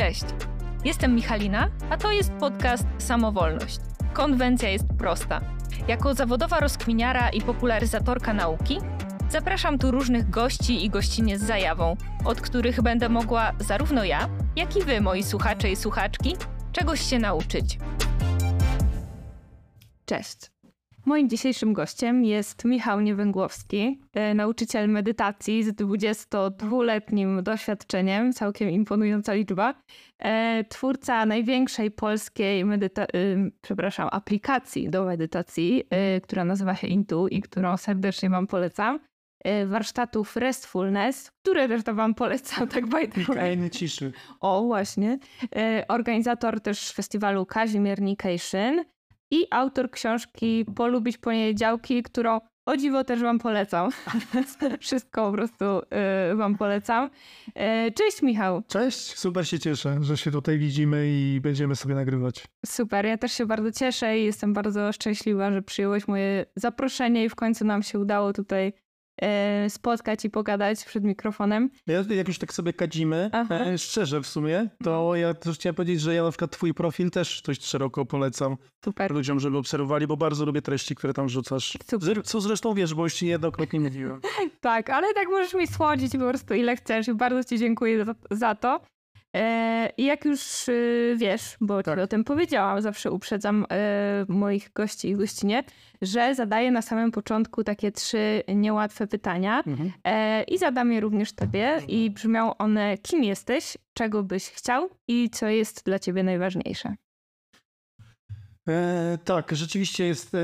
Cześć, jestem Michalina, a to jest podcast Samowolność. Konwencja jest prosta. Jako zawodowa rozkminiara i popularyzatorka nauki zapraszam tu różnych gości i gościnie z zajawą, od których będę mogła zarówno ja, jak i wy, moi słuchacze i słuchaczki, czegoś się nauczyć. Cześć. Moim dzisiejszym gościem jest Michał Niewęgłowski, e, nauczyciel medytacji z 22-letnim doświadczeniem, całkiem imponująca liczba, e, twórca największej polskiej medyta- e, przepraszam, aplikacji do medytacji, która nazywa się Intu i którą serdecznie Wam polecam. Warsztatów Restfulness, które też to Wam polecam, tak by the way. ciszy. O, właśnie. Organizator też festiwalu Kazimiernication i autor książki Polubić poniedziałki, którą o dziwo też wam polecam. Wszystko po prostu y, wam polecam. Y, cześć Michał. Cześć, super się cieszę, że się tutaj widzimy i będziemy sobie nagrywać. Super, ja też się bardzo cieszę i jestem bardzo szczęśliwa, że przyjąłeś moje zaproszenie i w końcu nam się udało tutaj spotkać i pogadać przed mikrofonem. Ja, jak już tak sobie kadzimy, e, szczerze w sumie, to ja też chciałem powiedzieć, że ja na przykład twój profil też dość szeroko polecam Super. ludziom, żeby obserwowali, bo bardzo lubię treści, które tam rzucasz. Super. Co zresztą wiesz, bo już ci niejednokrotnie mówiłem. tak, ale tak możesz mi słodzić po prostu ile chcesz i bardzo ci dziękuję za, za to. E, I jak już y, wiesz, bo tak. o tym powiedziałam, zawsze uprzedzam e, moich gości i gościnie, że zadaję na samym początku takie trzy niełatwe pytania mhm. E, i zadam je również tobie i brzmią one kim jesteś, czego byś chciał i co jest dla ciebie najważniejsze. E, tak, rzeczywiście jest,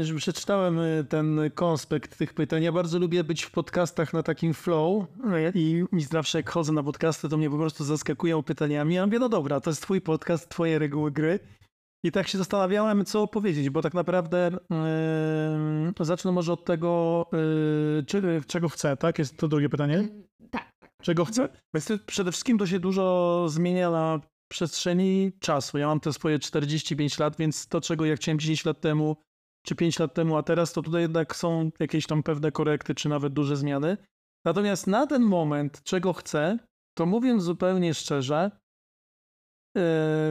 że przeczytałem e, ten konspekt tych pytań. Ja bardzo lubię być w podcastach na takim flow i, i zawsze jak chodzę na podcasty, to mnie po prostu zaskakują pytaniami. Ja mówię, no dobra, to jest twój podcast, twoje reguły gry. I tak się zastanawiałem, co powiedzieć, bo tak naprawdę yy, zacznę może od tego, yy, czy, czego chcę, tak? Jest to drugie pytanie? Tak. Czego chcę? Więc przede wszystkim to się dużo zmienia na przestrzeni czasu. Ja mam te swoje 45 lat, więc to, czego ja chciałem 10 lat temu, czy 5 lat temu, a teraz, to tutaj jednak są jakieś tam pewne korekty, czy nawet duże zmiany. Natomiast na ten moment, czego chcę, to mówiąc zupełnie szczerze, yy,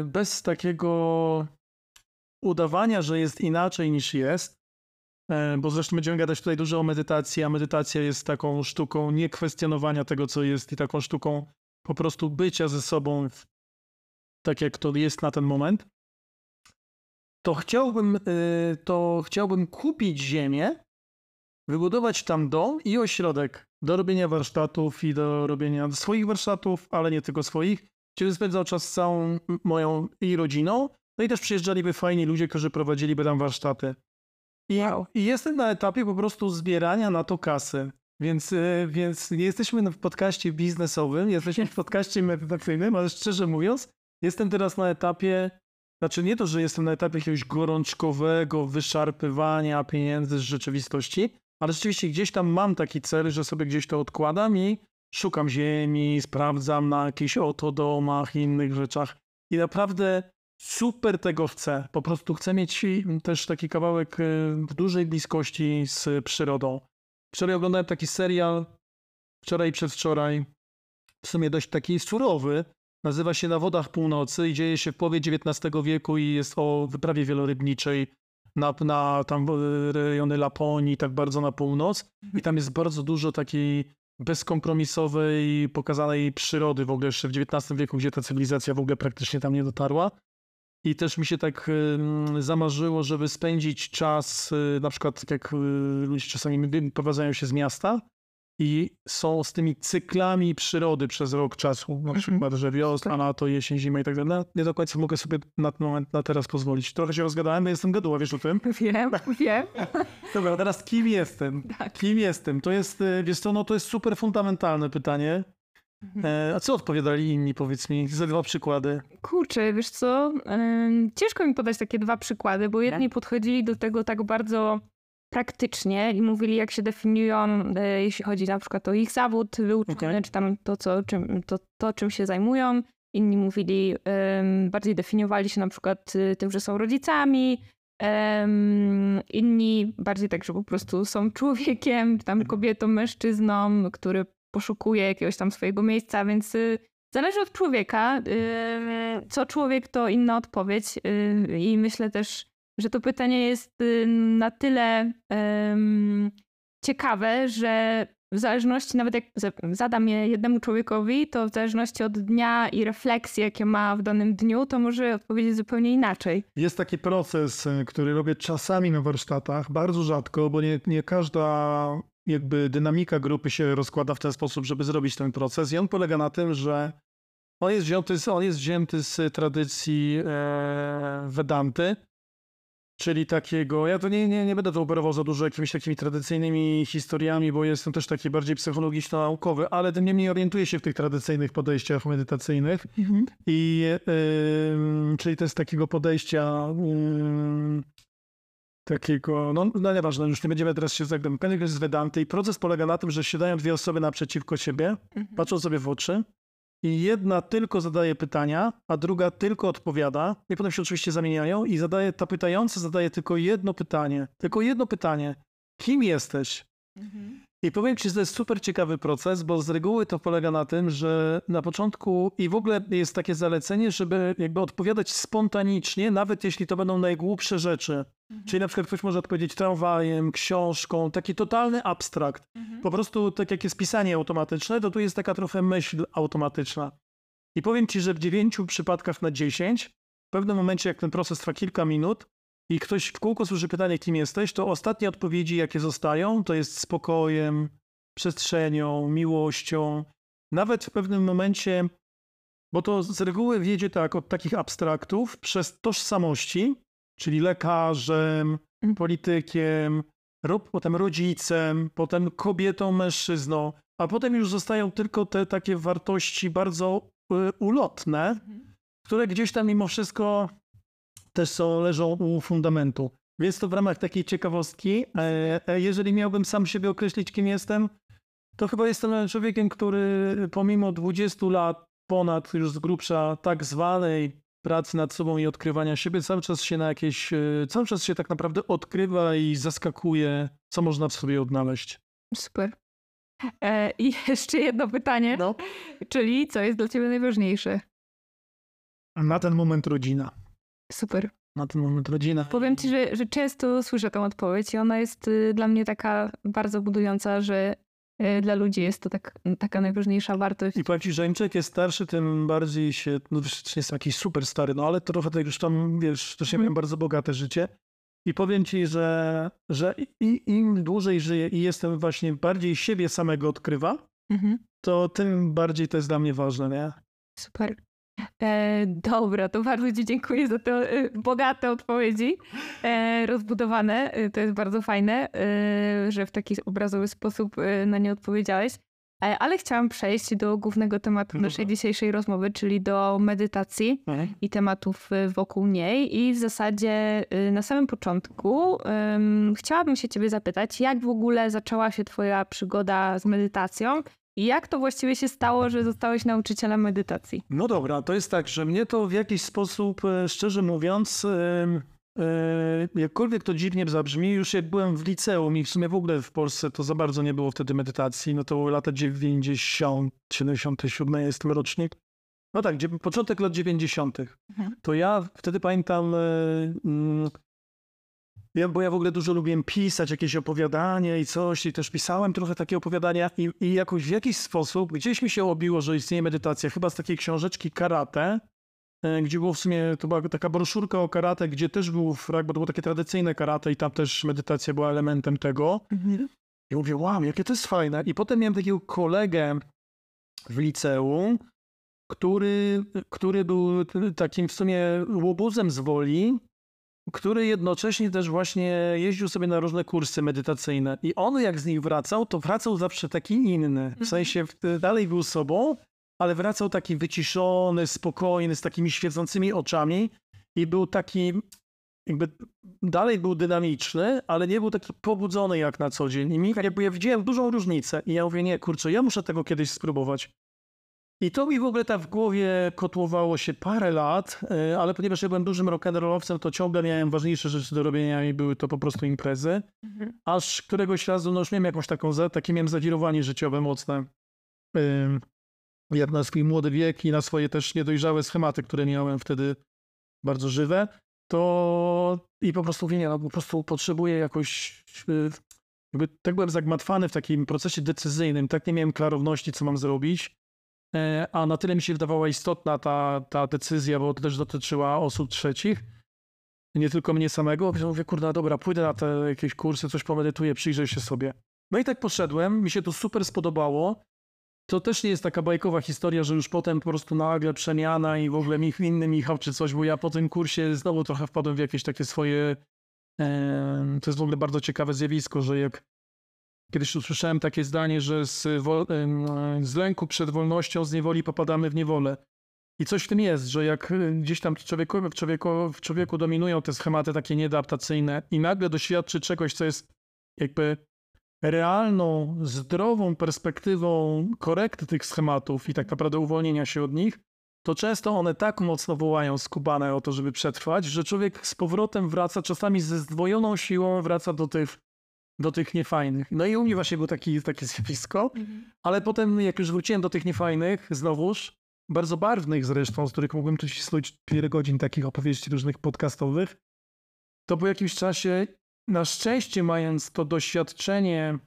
bez takiego udawania, że jest inaczej niż jest, yy, bo zresztą będziemy gadać tutaj dużo o medytacji, a medytacja jest taką sztuką niekwestionowania tego, co jest i taką sztuką po prostu bycia ze sobą tak jak to jest na ten moment, to chciałbym, y, to chciałbym kupić ziemię, wybudować tam dom i ośrodek do robienia warsztatów i do robienia swoich warsztatów, ale nie tylko swoich, gdzie spędzał czas z całą moją i rodziną, no i też przyjeżdżaliby fajni ludzie, którzy prowadziliby tam warsztaty. I, wow. i jestem na etapie po prostu zbierania na to kasy. Więc, y, więc nie jesteśmy w podcaście biznesowym, jesteśmy w podcaście medytacyjnym, ale szczerze mówiąc, Jestem teraz na etapie, znaczy nie to, że jestem na etapie jakiegoś gorączkowego wyszarpywania pieniędzy z rzeczywistości, ale rzeczywiście gdzieś tam mam taki cel, że sobie gdzieś to odkładam i szukam ziemi, sprawdzam na jakichś oto domach i innych rzeczach. I naprawdę super tego chcę. Po prostu chcę mieć też taki kawałek y, w dużej bliskości z przyrodą. Wczoraj oglądałem taki serial, wczoraj i przedwczoraj, w sumie dość taki surowy, Nazywa się Na wodach północy i dzieje się w połowie XIX wieku i jest o wyprawie wielorybniczej na, na tam rejony Laponii, tak bardzo na północ. I tam jest bardzo dużo takiej bezkompromisowej, pokazanej przyrody w ogóle jeszcze w XIX wieku, gdzie ta cywilizacja w ogóle praktycznie tam nie dotarła. I też mi się tak y, zamarzyło, żeby spędzić czas, y, na przykład tak jak y, ludzie czasami wyprowadzają się z miasta, i są z tymi cyklami przyrody przez rok czasu, na mhm. przykład, że wiosna, tak. lato, jesień, zima i tak dalej. Nie do końca mogę sobie na ten moment, na teraz pozwolić. Trochę się rozgadałem, bo jestem gaduła, wiesz o tym? Wiem, wiem. Dobra, teraz kim jestem? Tak. Kim jestem? To jest, e, wiesz co, no to jest super fundamentalne pytanie. Mhm. E, a co odpowiadali inni, powiedz mi, za dwa przykłady? Kurczę, wiesz co, ciężko mi podać takie dwa przykłady, bo jedni podchodzili do tego tak bardzo praktycznie i mówili, jak się definiują, e, jeśli chodzi na przykład o ich zawód wyuczony, okay. czy tam to, co, czym, to, to, czym się zajmują. Inni mówili, bardziej definiowali się na przykład y, tym, że są rodzicami, inni bardziej tak, że po prostu są człowiekiem, tam kobietą, mężczyzną, który poszukuje jakiegoś tam swojego miejsca, więc y, Zależy od człowieka. y, Co człowiek, to inna odpowiedź. I myślę też, że to pytanie jest y, na tyle em, ciekawe, że w zależności, nawet jak za- zadam je jednemu człowiekowi, to w zależności od dnia i refleksji, jakie ma w danym dniu, to może odpowiedzieć zupełnie inaczej. Jest taki proces, y, który robię czasami na warsztatach, bardzo rzadko, bo nie, nie każda jakby dynamika grupy się rozkłada w ten sposób, żeby zrobić ten proces. I on polega na tym, że On jest wzięty z, on jest wzięty z tradycji e, Vedanty, czyli takiego, ja to nie, nie, nie będę to operował za dużo jakimiś takimi tradycyjnymi historiami, bo jestem też taki bardziej psychologiczno-naukowy, ale tym niemniej orientuję się w tych tradycyjnych podejściach medytacyjnych. I ym, czyli to jest takiego podejścia takiego, no, no nieważne, już nie będziemy teraz się zagłębiać, z Vedanty i proces polega na tym, że siadają dwie osoby naprzeciwko siebie, patrzą sobie w oczy i jedna tylko zadaje pytania, a druga tylko odpowiada i potem się oczywiście zamieniają i zadaje, ta pytająca zadaje tylko jedno pytanie, tylko jedno pytanie. Kim jesteś? I powiem ci, że to jest super ciekawy proces, bo z reguły to polega na tym, że na początku i w ogóle jest takie zalecenie, żeby jakby odpowiadać spontanicznie, nawet jeśli to będą najgłupsze rzeczy. Czyli na przykład ktoś może odpowiedzieć tramwajem, książką, taki totalny abstrakt. Po prostu tak jak jest pisanie automatyczne, to tu jest taka trochę myśl automatyczna. I powiem ci, że w dziewięciu przypadkach na dziesięć, w pewnym momencie, jak ten proces trwa kilka minut i ktoś w kółko słyszy pytanie, kim jesteś, to ostatnie odpowiedzi, jakie zostają, to jest spokojem, przestrzenią, miłością. Nawet w pewnym momencie, bo to z reguły wiedzie tak od takich abstraktów przez tożsamości, czyli lekarzem, Mhm. politykiem, potem rodzicem, potem kobietą, mężczyzną, a potem już zostają tylko te takie wartości bardzo y, ulotne, które gdzieś tam mimo wszystko też są, leżą u fundamentu. Więc to w ramach takiej ciekawostki, e, e, jeżeli miałbym sam siebie określić, kim jestem, to chyba jestem człowiekiem, który pomimo 20 lat ponad już z grubsza tak zwanej pracy nad sobą i odkrywania siebie, cały czas się na jakieś, e, cały czas się tak naprawdę odkrywa i zaskakuje, co można w sobie odnaleźć. Super. E, I jeszcze jedno pytanie, No. czyli co jest dla ciebie najważniejsze? na ten moment rodzina. Super. Na ten moment rodzina. Powiem ci, że, że często słyszę tę odpowiedź i ona jest y, dla mnie taka bardzo budująca, że y, dla ludzi jest to tak, taka najważniejsza wartość. I powiem ci, że im człowiek jest starszy, tym bardziej się, no wiesz, nie jestem jakiś super stary, no ale trochę tak już tam, wiesz, też Mhm. miałem bardzo bogate życie. I powiem ci, że, że i, im dłużej żyję i jestem właśnie bardziej siebie samego odkrywa, Mhm. to tym bardziej to jest dla mnie ważne, nie? Super. E, dobra, to bardzo Ci dziękuję za te e, bogate odpowiedzi, e, rozbudowane. E, to jest bardzo fajne, e, że w taki obrazowy sposób e, na nie odpowiedziałeś. Ale chciałam przejść do głównego tematu Dobra. naszej dzisiejszej rozmowy, czyli do medytacji i tematów wokół niej. I w zasadzie na samym początku ym, chciałabym się Ciebie zapytać, jak w ogóle zaczęła się Twoja przygoda z medytacją jak to właściwie się stało, że zostałeś nauczycielem medytacji? No dobra, to jest tak, że mnie to w jakiś sposób, e, szczerze mówiąc, em, e, jakkolwiek to dziwnie zabrzmi, już jak byłem w liceum i w sumie w ogóle w Polsce to za bardzo nie było wtedy medytacji, no to były lata 90, 77 jestem rocznik. No tak, początek lat 90. Mhm. To ja wtedy pamiętam, e, mm, ja, bo ja w ogóle dużo lubiłem pisać, jakieś opowiadania i coś, i też pisałem trochę takie opowiadania i, i jakoś w jakiś sposób gdzieś mi się obiło, że istnieje medytacja, chyba z takiej książeczki Karate, e, gdzie było w sumie, to była taka broszurka o karate, gdzie też był frag, bo to było takie tradycyjne karate i tam też medytacja była elementem tego. I mówię, wow, jakie to jest fajne. I potem miałem takiego kolegę w liceum, który, który był takim w sumie łobuzem z woli, który jednocześnie też właśnie jeździł sobie na różne kursy medytacyjne. I on jak z nich wracał, to wracał zawsze taki inny. W sensie w- dalej był sobą, ale wracał taki wyciszony, spokojny, z takimi świecącymi oczami i był taki jakby dalej był dynamiczny, ale nie był taki pobudzony jak na co dzień. I mi, jakby ja widziałem dużą różnicę i ja mówię, nie, kurczę, ja muszę tego kiedyś spróbować. I to mi w ogóle tak w głowie kotłowało się parę lat, e, ale ponieważ ja byłem dużym rock'n'rollowcem, to ciągle miałem ważniejsze rzeczy do robienia i były to po prostu imprezy. Aż któregoś razu, no już miałem jakąś taką, takie miałem zawirowanie życiowe mocne. Jak na swój młody wiek i na swoje też niedojrzałe schematy, które miałem wtedy bardzo żywe, to i po prostu nie, no, po prostu potrzebuję jakoś, y, jakby tak byłem zagmatwany w takim procesie decyzyjnym, tak nie miałem klarowności, co mam zrobić, e, a na tyle mi się wydawała istotna ta, ta decyzja, bo to też dotyczyła osób trzecich, nie tylko mnie samego, więc mówię, kurde, dobra, pójdę na te jakieś kursy, coś pomedytuję, przyjrzę się sobie. No i tak poszedłem, mi się to super spodobało. To też nie jest taka bajkowa historia, że już potem po prostu nagle przemiana i w ogóle mich, inny Michał czy coś, bo ja po tym kursie znowu trochę wpadłem w jakieś takie swoje... E, to jest w ogóle bardzo ciekawe zjawisko, że jak kiedyś usłyszałem takie zdanie, że z, e, z lęku przed wolnością, z niewoli popadamy w niewolę. I coś w tym jest, że jak e, gdzieś tam człowieku, w, człowieku, w człowieku dominują te schematy takie nieadaptacyjne i nagle doświadczy czegoś, co jest jakby realną, zdrową perspektywą korekty tych schematów i tak naprawdę uwolnienia się od nich, to często one tak mocno wołają skubane o to, żeby przetrwać, że człowiek z powrotem wraca, czasami ze zdwojoną siłą wraca do tych, do tych niefajnych. No i u mnie właśnie było taki, takie zjawisko, mhm. ale potem jak już wróciłem do tych niefajnych, znowuż, bardzo barwnych zresztą, z których mogłem tu cisnąć wiele godzin takich opowieści różnych podcastowych, to po jakimś czasie na szczęście mając to doświadczenie,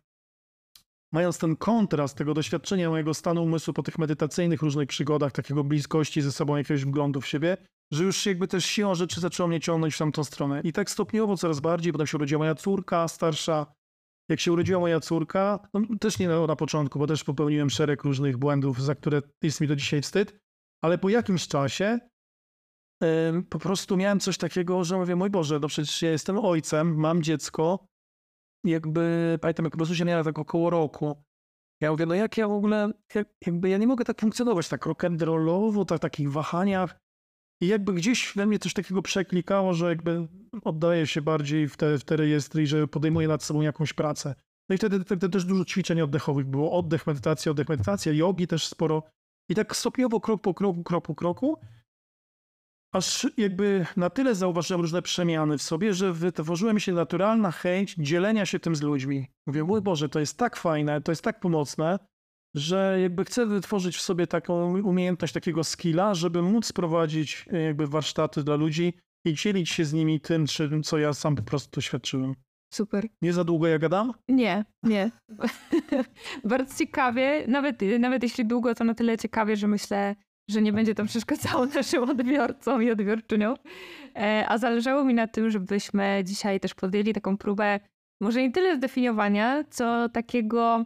mając ten kontrast tego doświadczenia mojego stanu umysłu po tych medytacyjnych różnych przygodach, takiego bliskości ze sobą, jakiegoś wglądu w siebie, że już jakby też siłą rzeczy zaczęło mnie ciągnąć w tamtą stronę. I tak stopniowo coraz bardziej, potem się urodziła moja córka starsza. Jak się urodziła moja córka, no też nie na, początku, bo też popełniłem szereg różnych błędów, za które jest mi do dzisiaj wstyd, ale po jakimś czasie po prostu miałem coś takiego, że mówię, mój Boże, no przecież ja jestem ojcem, mam dziecko, jakby, pamiętam, jak się miała tak około roku. Ja mówię, no jak ja w ogóle, jak, jakby ja nie mogę tak funkcjonować, tak rock'n'rollowo, tak, takich wahaniach. I jakby gdzieś we mnie coś takiego przeklikało, że jakby oddaję się bardziej w te, w te rejestry i że podejmuję nad sobą jakąś pracę. No i wtedy, wtedy też dużo ćwiczeń oddechowych było. Oddech, medytacja, oddech, medytacja, jogi też sporo. I tak stopniowo, krok po kroku, krok po kroku, aż jakby na tyle zauważyłem różne przemiany w sobie, że wytworzyła mi się naturalna chęć dzielenia się tym z ludźmi. Mówię, mój Boże, to jest tak fajne, to jest tak pomocne, że jakby chcę wytworzyć w sobie taką umiejętność, takiego skilla, żeby móc prowadzić e, jakby warsztaty dla ludzi i dzielić się z nimi tym, czym, co ja sam po prostu doświadczyłem. Super. Nie za długo ja gadam? Nie, nie. Bardzo ciekawie, nawet, nawet jeśli długo, to na tyle ciekawie, że myślę, że nie będzie to przeszkadzało naszym odbiorcom i odbiorczyniom. E, a zależało mi na tym, żebyśmy dzisiaj też podjęli taką próbę, może nie tyle zdefiniowania, co takiego,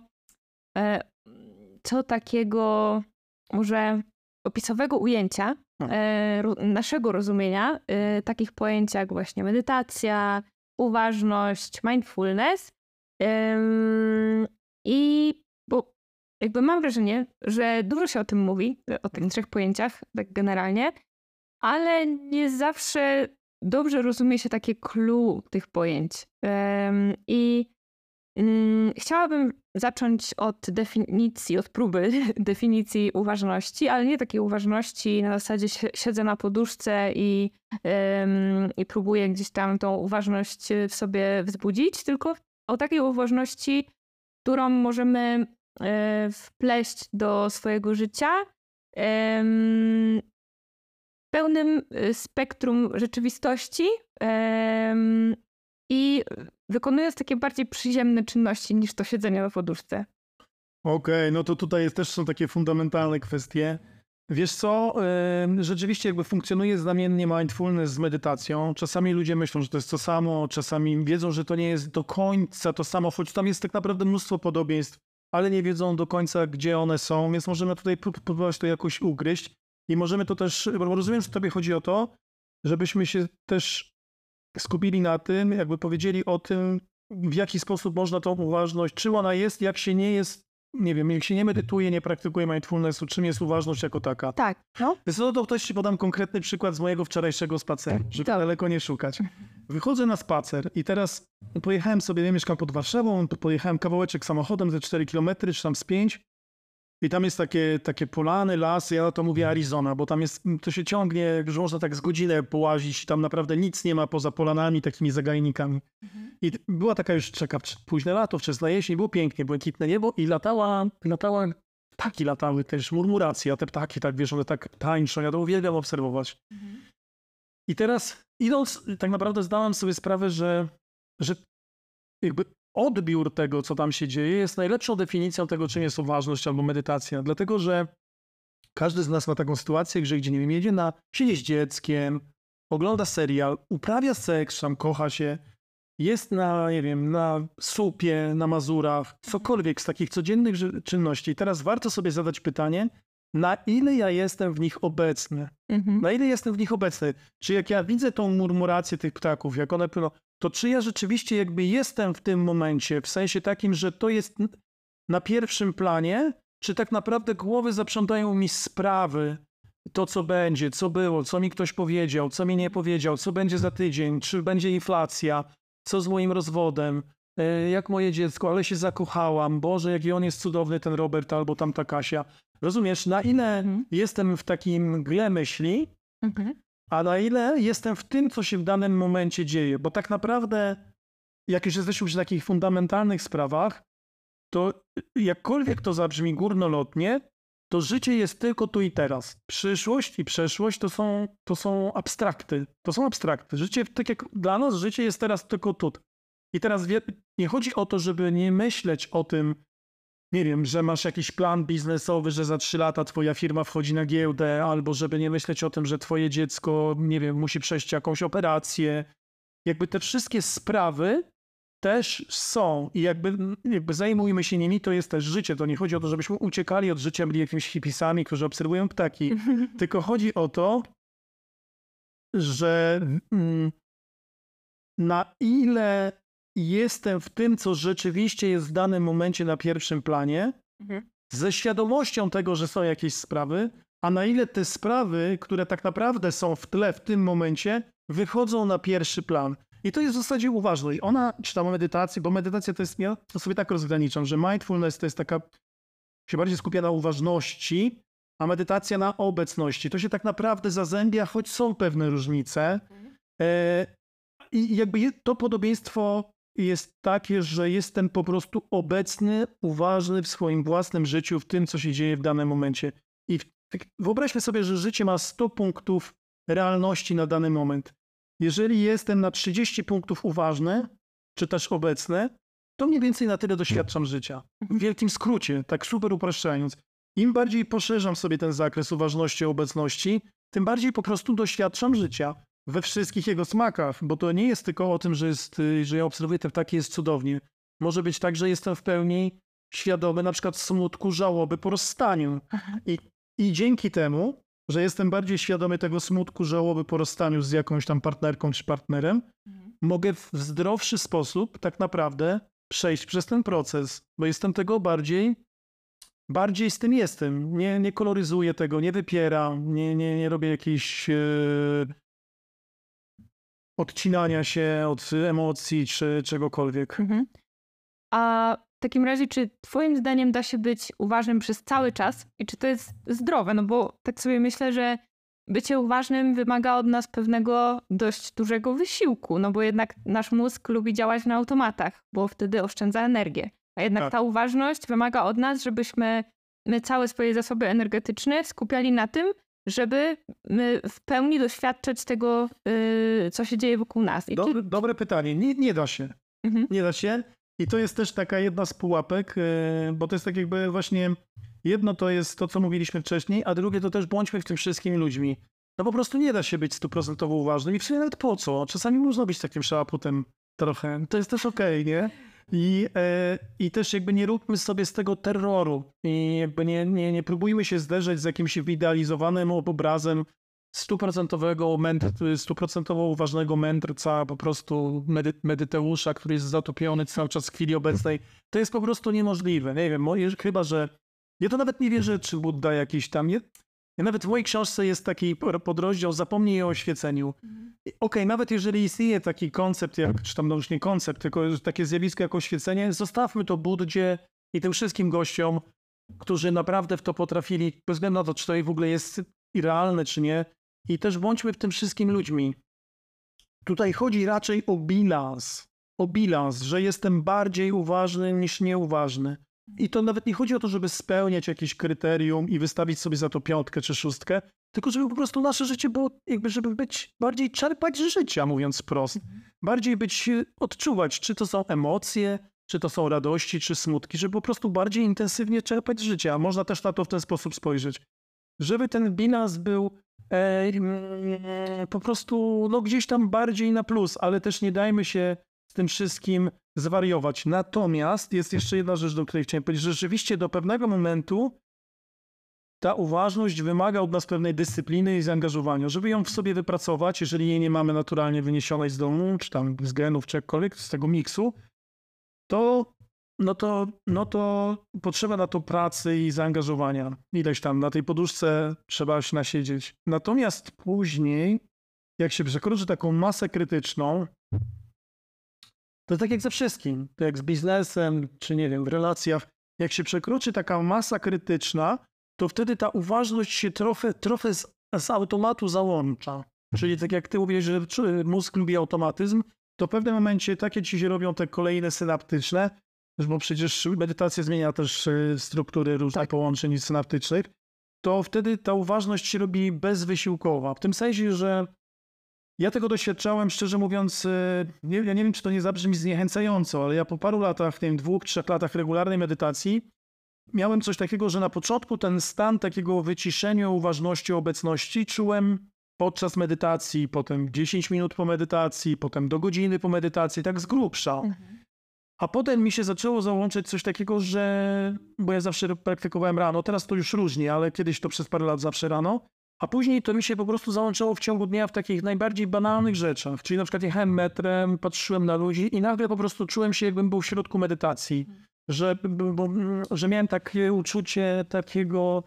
e, co takiego może opisowego ujęcia no. e, naszego rozumienia takich pojęć jak właśnie medytacja, uważność, mindfulness. I bo jakby mam wrażenie, że dużo się o tym mówi, o tych trzech pojęciach, tak generalnie, ale nie zawsze dobrze rozumie się takie clue tych pojęć. I mm, chciałabym zacząć od definicji, od próby definicji uważności, ale nie takiej uważności na zasadzie siedzę na poduszce i, i próbuję gdzieś tam tą uważność w sobie wzbudzić, tylko o takiej uważności, którą możemy E, wpleść do swojego życia pełnym e, spektrum rzeczywistości i wykonując takie bardziej przyziemne czynności niż to siedzenie na poduszce. Okej, okay, no to tutaj też są takie fundamentalne kwestie. Wiesz co, rzeczywiście jakby funkcjonuje znamiennie mindfulness z medytacją. Czasami ludzie myślą, że to jest to samo, czasami wiedzą, że to nie jest do końca to samo, choć tam jest tak naprawdę mnóstwo podobieństw ale nie wiedzą do końca, gdzie one są, więc możemy tutaj próbować to jakoś ugryźć. I możemy to też, bo rozumiem, że tobie chodzi o to, żebyśmy się też skupili na tym, jakby powiedzieli o tym, w jaki sposób można tą uważność, czy ona jest, jak się nie jest, nie wiem, jak się nie medytuje, nie praktykuje mindfulnessu, czym jest uważność jako taka. Tak. No. Więc no to też ci podam konkretny przykład z mojego wczorajszego spaceru, żeby tak. daleko nie szukać. Wychodzę na spacer i teraz pojechałem sobie, ja mieszkam pod Warszawą, pojechałem kawałeczek samochodem ze 4 km, czy tam z 5 i tam jest takie, takie polany, las, ja to mówię Arizona, bo tam jest, to się ciągnie, że można tak z godzinę połazić, tam naprawdę nic nie ma poza polanami, takimi zagajnikami. Mhm. I była taka już, czeka późne lato, wczesna jesień, było pięknie, błękitne niebo i latała, latała ptaki latały też, murmuracja, te ptaki, tak wiesz, one tak tańczą, ja to uwielbiam obserwować. I teraz idąc, tak naprawdę zdałem sobie sprawę, że, że jakby odbiór tego, co tam się dzieje, jest najlepszą definicją tego, czym jest uważność albo medytacja. Dlatego, że każdy z nas ma taką sytuację, że gdzie nie wiem, jedzie na, siedzi z dzieckiem, ogląda serial, uprawia seks, tam kocha się, jest na, nie wiem, na supie, na Mazurach, cokolwiek z takich codziennych czynności. Teraz warto sobie zadać pytanie, na ile ja jestem w nich obecny? Mhm. Na ile jestem w nich obecny? Czy jak ja widzę tą murmurację tych ptaków, jak one płyną, to czy ja rzeczywiście jakby jestem w tym momencie, w sensie takim, że to jest na pierwszym planie, czy tak naprawdę głowy zaprzątają mi sprawy, to co będzie, co było, co mi ktoś powiedział, co mi nie powiedział, co będzie za tydzień, czy będzie inflacja, co z moim rozwodem, e, jak moje dziecko, ale się zakochałam, Boże, jaki on jest cudowny, ten Robert albo tamta Kasia. Rozumiesz, na ile Mhm. jestem w takim gle myśli, Mhm. A na ile jestem w tym, co się w danym momencie dzieje. Bo tak naprawdę, jak już jesteśmy przy takich fundamentalnych sprawach, to jakkolwiek to zabrzmi górnolotnie, to życie jest tylko tu i teraz. Przyszłość i przeszłość to są, to są abstrakty. To są abstrakty. Życie, tak jak dla nas, życie jest teraz tylko tu. I teraz nie chodzi o to, żeby nie myśleć o tym, nie wiem, że masz jakiś plan biznesowy, że za trzy lata twoja firma wchodzi na giełdę, albo żeby nie myśleć o tym, że twoje dziecko, nie wiem, musi przejść jakąś operację. Jakby te wszystkie sprawy też są i jakby, jakby zajmujmy się nimi, to jest też życie. To nie chodzi o to, żebyśmy uciekali od życia, byli jakimiś hipisami, którzy obserwują ptaki. Tylko chodzi o to, że mm, na ile jestem w tym, co rzeczywiście jest w danym momencie na pierwszym planie, Mhm. ze świadomością tego, że są jakieś sprawy, a na ile te sprawy, które tak naprawdę są w tle w tym momencie, wychodzą na pierwszy plan. I to jest w zasadzie uważność. Ona, czy tam medytacja, bo medytacja to jest, ja to sobie tak rozgraniczam, że mindfulness to jest taka, się bardziej skupia na uważności, a medytacja na obecności. To się tak naprawdę zazębia, choć są pewne różnice. E, I jakby to podobieństwo jest takie, że jestem po prostu obecny, uważny w swoim własnym życiu, w tym, co się dzieje w danym momencie. I tak, wyobraźmy sobie, że życie ma 100 punktów realności na dany moment. Jeżeli jestem na 30 punktów uważny, czy też obecny, to mniej więcej na tyle doświadczam życia. W wielkim skrócie, tak super upraszczając. Im bardziej poszerzam sobie ten zakres uważności i obecności, tym bardziej po prostu doświadczam życia we wszystkich jego smakach, bo to nie jest tylko o tym, że, jest, y, że ja obserwuję te ptaki, jest cudownie. Może być tak, że jestem w pełni świadomy na przykład smutku, żałoby po rozstaniu. I, I dzięki temu, że jestem bardziej świadomy tego smutku, żałoby po rozstaniu z jakąś tam partnerką czy partnerem, mogę w zdrowszy sposób tak naprawdę przejść przez ten proces, bo jestem tego bardziej, bardziej z tym jestem. Nie, nie koloryzuję tego, nie wypieram, nie, nie, nie robię jakichś e, odcinania się od emocji czy czegokolwiek. Mhm. A w takim razie, czy twoim zdaniem da się być uważnym przez cały czas i czy to jest zdrowe? No bo tak sobie myślę, że bycie uważnym wymaga od nas pewnego dość dużego wysiłku, no bo jednak nasz mózg lubi działać na automatach, bo wtedy oszczędza energię. A jednak Tak. ta uważność wymaga od nas, żebyśmy my całe swoje zasoby energetyczne skupiali na tym, żeby my w pełni doświadczać tego, yy, co się dzieje wokół nas. I czy... Dobre, dobre pytanie. Nie, nie da się. Mhm. Nie da się. I to jest też taka jedna z pułapek, e, bo to jest tak jakby właśnie jedno to jest to, co mówiliśmy wcześniej, a drugie to też bądźmy w tym wszystkimi ludźmi. No po prostu nie da się być stuprocentowo uważnym i w sumie nawet po co? Czasami można być takim szałaputem trochę. To jest też okej, nie? I, e, I też jakby nie róbmy sobie z tego terroru i jakby nie, nie, nie próbujmy się zderzać z jakimś wyidealizowanym obrazem stuprocentowego, mędr- stuprocentowo uważnego mędrca, po prostu medy, medyteusza, który jest zatopiony cały czas w chwili obecnej. To jest po prostu niemożliwe. Nie wiem, chyba, że ja to nawet nie wierzę, czy Buddha jakiś tam... Ja nawet w mojej książce jest taki podrozdział Zapomnij o oświeceniu. I Okej, nawet jeżeli istnieje taki koncept, jak, czy tam no już nie koncept, tylko takie zjawisko jak oświecenie, zostawmy to Buddzie i tym wszystkim gościom, którzy naprawdę w to potrafili, bez względu na to, czy to w ogóle jest realne, czy nie. I też bądźmy w tym wszystkim ludźmi. Tutaj chodzi raczej o bilans. O bilans, że jestem bardziej uważny niż nieuważny. I to nawet nie chodzi o to, żeby spełniać jakieś kryterium i wystawić sobie za to piątkę czy szóstkę, tylko żeby po prostu nasze życie było, jakby, żeby być bardziej czerpać z życia, mówiąc wprost. Bardziej być, e, odczuwać, czy to są emocje, czy to są radości, czy smutki, żeby po prostu bardziej intensywnie czerpać z życia. A można też na to w ten sposób spojrzeć. Żeby ten bilans był e, mm, po prostu no, gdzieś tam bardziej na plus, ale też nie dajmy się z tym wszystkim zwariować. Natomiast jest jeszcze jedna rzecz, do której chciałem powiedzieć, rzeczywiście do pewnego momentu ta uważność wymaga od nas pewnej dyscypliny i zaangażowania. Żeby ją w sobie wypracować, jeżeli jej nie mamy naturalnie wyniesionej z domu, czy tam z genów, czy jakkolwiek, z tego miksu, to no to, no to potrzeba na to pracy i zaangażowania. Ileś tam na tej poduszce trzeba się nasiedzieć. Natomiast później, jak się przekroczy taką masę krytyczną, to tak jak ze wszystkim, to jak z biznesem, czy nie wiem, w relacjach, jak się przekroczy taka masa krytyczna, to wtedy ta uważność się trochę, trochę z, z automatu załącza. Czyli tak jak ty mówisz, że mózg lubi automatyzm, to w pewnym momencie takie ci się robią te kolejne synaptyczne, bo przecież medytacja zmienia też e, struktury różnych tak. połączeń synaptycznych, to wtedy ta uważność się robi bezwysiłkowa. W tym sensie, że ja tego doświadczałem, szczerze mówiąc, e, nie, ja nie wiem, czy to nie zabrzmi zniechęcająco, ale ja po paru latach, tym dwóch, trzech latach regularnej medytacji, miałem coś takiego, że na początku ten stan takiego wyciszenia, uważności, obecności czułem podczas medytacji, potem 10 minut po medytacji, potem do godziny po medytacji, tak z grubsza. Mhm. A potem mi się zaczęło załączać coś takiego, że, bo ja zawsze praktykowałem rano, teraz to już różnie, ale kiedyś to przez parę lat zawsze rano, a później to mi się po prostu załączało w ciągu dnia w takich najbardziej banalnych rzeczach. Czyli na przykład jechałem metrem, patrzyłem na ludzi i nagle po prostu czułem się, jakbym był w środku medytacji. Mhm. Że, bo, że miałem takie uczucie takiego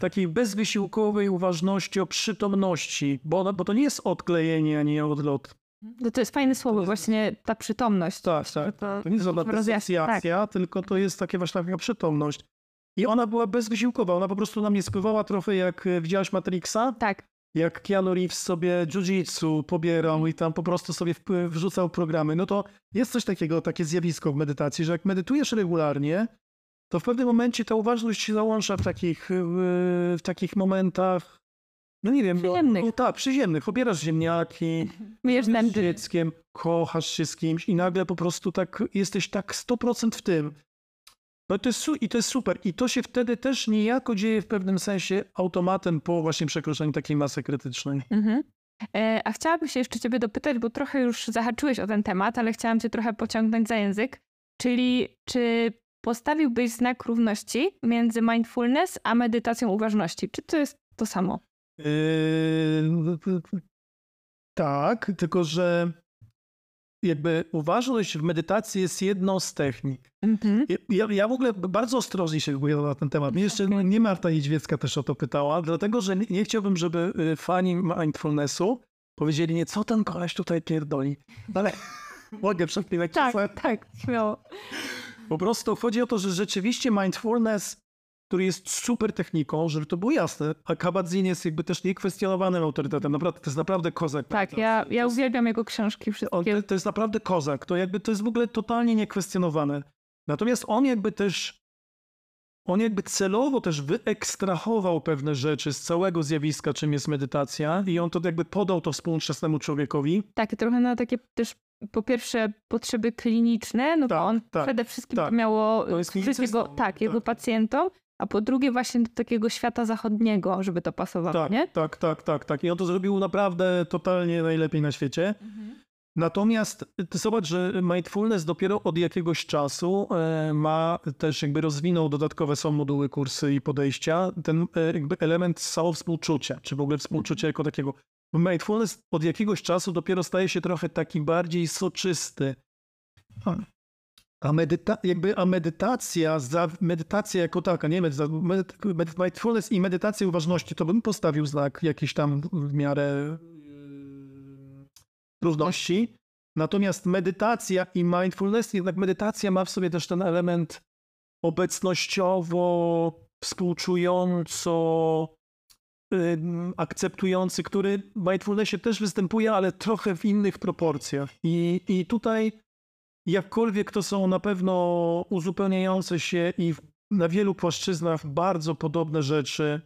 takiej bezwysiłkowej uważności o przytomności, bo, bo to nie jest odklejenie ani odlot. No to jest fajne słowo, właśnie ta przytomność. Tak, tak. To, to nie jest żadna dysocjacja, tak. tylko to jest takie właśnie taka przytomność. I ona była bezwysiłkowa, ona po prostu na mnie spływała trochę jak e, widziałaś Matrixa? Tak. Jak Keanu Reeves sobie jiu-jitsu pobierał i tam po prostu sobie wrzucał programy. No to jest coś takiego, takie zjawisko w medytacji, że jak medytujesz regularnie, to w pewnym momencie ta uważność się załącza w takich, w takich momentach, no nie wiem, no, przyziemnych. No, tak, przyziemnych. Obierasz ziemniaki, Myjesz z dzieckiem, kochasz się z kimś i nagle po prostu tak jesteś tak 100% w tym. No to jest, i to jest super. I to się wtedy też niejako dzieje w pewnym sensie automatem po właśnie przekroczeniu takiej masy krytycznej. Mhm. E, a chciałabym się jeszcze ciebie dopytać, bo trochę już zahaczyłeś o ten temat, ale chciałam cię trochę pociągnąć za język. Czyli czy postawiłbyś znak równości między mindfulness a medytacją uważności? Czy to jest to samo? Yy, tak, tylko że jakby uważność w medytacji jest jedną z technik. Mhm. Ja, ja w ogóle bardzo ostrożnie się wypowiadam na ten temat. Mnie jeszcze nie Marta Niedźwiecka też o to pytała, dlatego że nie, nie chciałbym, żeby y, fani mindfulnessu powiedzieli nie, co ten koleś tutaj pierdoli. Ale mogę przeklinać Tak, tak, śmiało. Po prostu chodzi o to, że rzeczywiście mindfulness, który jest super techniką, żeby to było jasne, a Kabat-Zinn jest jakby też niekwestionowanym autorytetem. Naprawdę, to jest naprawdę kozak. Tak, ja, ja uwielbiam jego książki wszystkie. On, to jest naprawdę kozak. To jakby to jest w ogóle totalnie niekwestionowane. Natomiast on jakby też on jakby celowo też wyekstrahował pewne rzeczy z całego zjawiska, czym jest medytacja i on to jakby podał to współczesnemu człowiekowi. Tak, trochę na takie też po pierwsze potrzeby kliniczne, no tak, to on tak, przede wszystkim tak. miało służyć jego, tak, jego tak. pacjentom, a po drugie właśnie do takiego świata zachodniego, żeby to pasowało, tak, nie? Tak, tak, tak, tak. I on to zrobił naprawdę totalnie najlepiej na świecie. Mhm. Natomiast ty zobacz, że mindfulness dopiero od jakiegoś czasu e, ma też jakby rozwinął dodatkowe są moduły, kursy i podejścia, ten e, jakby element współczucia, czy w ogóle współczucia jako takiego. Mindfulness od jakiegoś czasu dopiero staje się trochę taki bardziej soczysty. A, medyta jakby, a medytacja, za, medytacja jako taka, nie medytacja, mindfulness i medytacja uważności, to bym postawił znak jakiś tam w miarę trudności. Natomiast medytacja i mindfulness, jednak medytacja ma w sobie też ten element obecnościowo, współczująco, yy, akceptujący, który w mindfulnessie też występuje, ale trochę w innych proporcjach. I, i tutaj jakkolwiek to są na pewno uzupełniające się i na wielu płaszczyznach bardzo podobne rzeczy,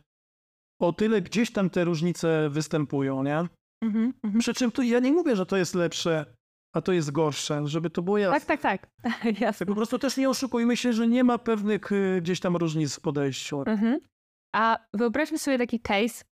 o tyle gdzieś tam te różnice występują, nie? Mhm, mhm. Przy czym tu ja nie mówię, że to jest lepsze, a to jest gorsze, żeby to było jasne. Tak, tak, tak. Jasne. Po prostu też nie oszukujmy się, że nie ma pewnych y, gdzieś tam różnic w podejściu. Mhm. A wyobraźmy sobie taki case,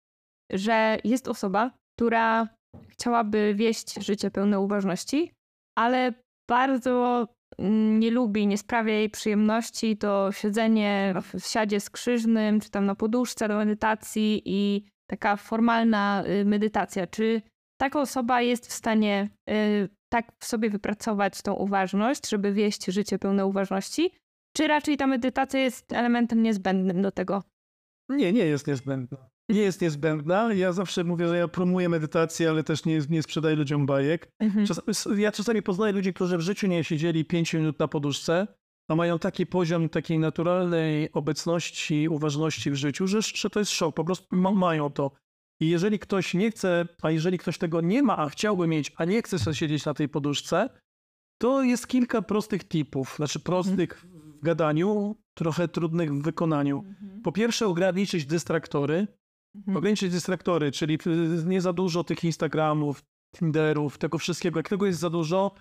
że jest osoba, która chciałaby wieść życie pełne uważności, ale bardzo mm, nie lubi, nie sprawia jej przyjemności to siedzenie w siadzie skrzyżnym, czy tam na poduszce do medytacji i taka formalna y, medytacja. Czy taka osoba jest w stanie y, tak w sobie wypracować tą uważność, żeby wieść życie pełne uważności? Czy raczej ta medytacja jest elementem niezbędnym do tego? Nie, nie jest niezbędna. Nie jest niezbędna. Ja zawsze mówię, że ja promuję medytację, ale też nie, nie sprzedaję ludziom bajek. Mhm. Czas, ja czasami poznaję ludzi, którzy w życiu nie siedzieli 5 minut na poduszce, a mają taki poziom takiej naturalnej obecności, uważności w życiu, że, że to jest szok. Po prostu ma, mają to. I jeżeli ktoś nie chce, a jeżeli ktoś tego nie ma, a chciałby mieć, a nie chce sobie siedzieć na tej poduszce, to jest kilka prostych tipów. Znaczy prostych w gadaniu, trochę trudnych w wykonaniu. Po pierwsze, ograniczyć dystraktory. Mhm. Ograniczyć dystraktory, czyli nie za dużo tych Instagramów, Tinderów, tego wszystkiego. Jak tego jest za dużo,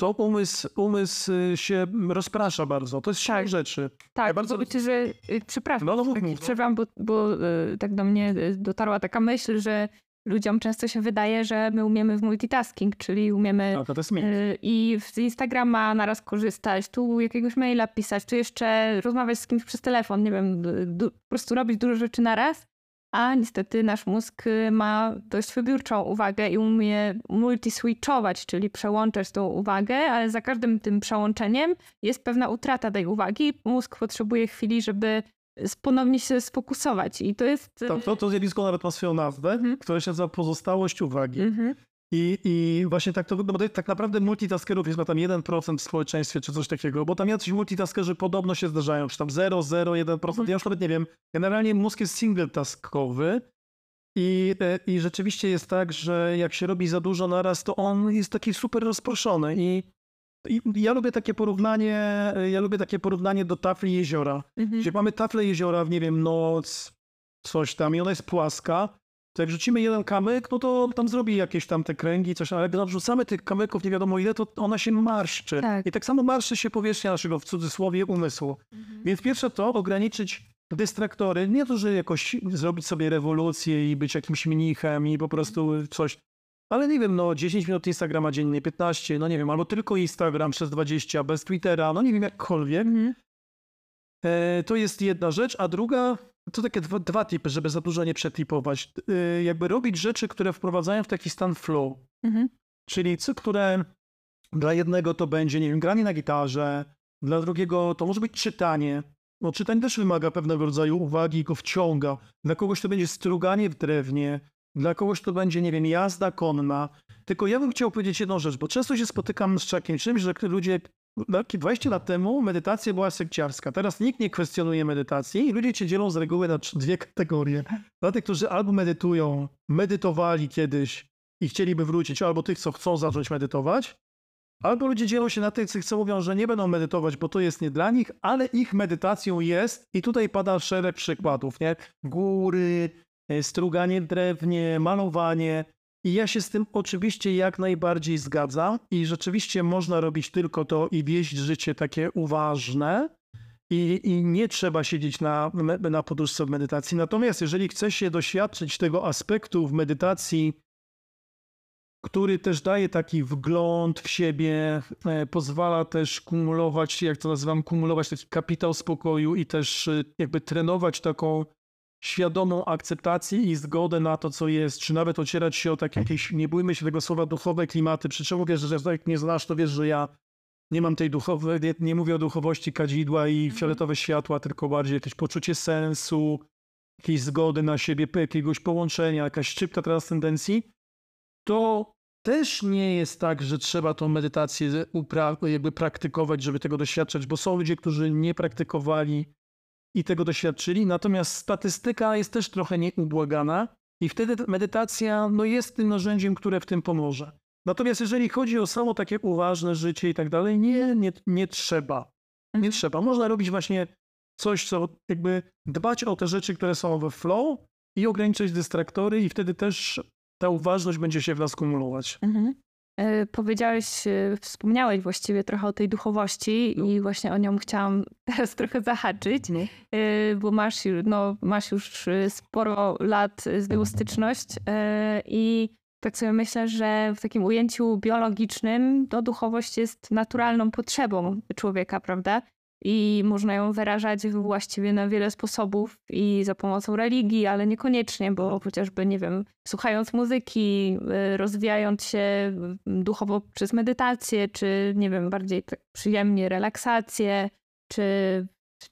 to umysł, umysł y, się rozprasza bardzo. To jest siła Tak. rzeczy. Tak, Ja bardzo- bardzo że y, przepraszam, No, no, tak, mów, no. przerwam, bo, bo y, tak do mnie dotarła taka myśl, że ludziom często się wydaje, że my umiemy w multitasking, czyli umiemy y, i z Instagrama naraz korzystać, tu jakiegoś maila pisać, tu jeszcze rozmawiać z kimś przez telefon, nie wiem, po prostu robić dużo rzeczy naraz, a niestety nasz mózg y, ma dość wybiórczą uwagę i umie multiswitchować, czyli przełączać tą uwagę, ale za każdym tym przełączeniem jest pewna utrata tej uwagi. Mózg potrzebuje chwili, żeby ponownie się sfokusować i to jest... y, To, to, to zjawisko nawet ma swoją nazwę, Mhm. która się nazywa pozostałość uwagi. Mhm. I, I właśnie tak to wygląda, bo tak naprawdę multitaskerów jest chyba tam 1% w społeczeństwie, czy coś takiego, bo tam jacyś multitaskerzy podobno się zdarzają, czy tam 0, 0, 1%, Mhm. ja już nawet nie wiem. Generalnie mózg jest single-taskowy i, e, i rzeczywiście jest tak, że jak się robi za dużo naraz, to on jest taki super rozproszony i, i ja lubię takie porównanie, e, ja lubię takie porównanie do tafli jeziora. Mhm. Gdzie mamy taflę jeziora w, nie wiem, noc, coś tam i ona jest płaska, to jak wrzucimy jeden kamyk, no to tam zrobi jakieś tam te kręgi, coś, ale jak wrzucamy tych kamyków nie wiadomo ile, to ona się marszczy. Tak. I tak samo marszczy się powierzchnia naszego, w cudzysłowie, umysłu. Więc pierwsze to ograniczyć dystraktory, nie to, że jakoś zrobić sobie rewolucję i być jakimś mnichem i po prostu coś, ale nie wiem, no 10 minut Instagrama dziennie, 15, no nie wiem, albo tylko Instagram przez 20, bez Twittera, no nie wiem, jakkolwiek. Mhm. E, To jest jedna rzecz, a druga to takie dwa, dwa typy, żeby za dużo nie przetlipować. E, Jakby robić rzeczy, które wprowadzają w taki stan flow, Mhm. czyli co, które dla jednego to będzie, nie wiem, granie na gitarze, dla drugiego to może być czytanie. No czytanie też wymaga pewnego rodzaju uwagi, go wciąga. Dla kogoś to będzie struganie w drewnie, dla kogoś to będzie, nie wiem, jazda konna. Tylko ja bym chciał powiedzieć jedną rzecz, bo często się spotykam z czakiem czymś, że ludzie 20 lat temu medytacja była sekciarska. Teraz nikt nie kwestionuje medytacji i ludzie się dzielą z reguły na dwie kategorie. Dla tych, którzy albo medytują, medytowali kiedyś i chcieliby wrócić, albo tych, co chcą zacząć medytować, albo ludzie dzielą się na tych, co mówią, że nie będą medytować, bo to jest nie dla nich, ale ich medytacją jest i tutaj pada szereg przykładów, nie? Góry, e, struganie drewnie, malowanie, i ja się z tym oczywiście jak najbardziej zgadzam i rzeczywiście można robić tylko to i wieść życie takie uważne i, i nie trzeba siedzieć na, na poduszce w medytacji. Natomiast jeżeli chce się doświadczyć tego aspektu w medytacji, który też daje taki wgląd w siebie, e, pozwala też kumulować, jak to nazywam, kumulować taki kapitał spokoju i też e, jakby trenować taką świadomą akceptację i zgodę na to, co jest, czy nawet ocierać się o takie jakieś, nie bójmy się tego słowa, duchowe klimaty, przy czym mówię, że jak nie znasz, to wiesz, że ja nie mam tej duchowej, nie, nie mówię o duchowości kadzidła i Mhm. fioletowe światła, tylko bardziej jakieś poczucie sensu, jakiejś zgody na siebie, jakiegoś połączenia, jakaś szczypta transcendencji, to też nie jest tak, że trzeba tą medytację upra- jakby praktykować, żeby tego doświadczać, bo są ludzie, którzy nie praktykowali i tego doświadczyli, natomiast statystyka jest też trochę nieubłagana i wtedy ta medytacja no, jest tym narzędziem, które w tym pomoże. Natomiast jeżeli chodzi o samo takie uważne życie i tak dalej, nie, nie, nie trzeba. Nie trzeba. Można robić właśnie coś, co jakby dbać o te rzeczy, które są we flow i ograniczyć dystraktory i wtedy też ta uważność będzie się w nas kumulować. Mhm. E, Powiedziałeś, e, wspomniałeś właściwie trochę o tej duchowości No. i właśnie o nią chciałam teraz trochę zahaczyć, No. e, bo masz, no, masz już sporo lat z nią styczność i tak sobie myślę, że w takim ujęciu biologicznym to duchowość jest naturalną potrzebą człowieka, prawda? I można ją wyrażać właściwie na wiele sposobów i za pomocą religii, ale niekoniecznie, bo chociażby, nie wiem, słuchając muzyki, y, rozwijając się y, duchowo przez medytację, czy nie wiem, bardziej tak przyjemnie relaksację, czy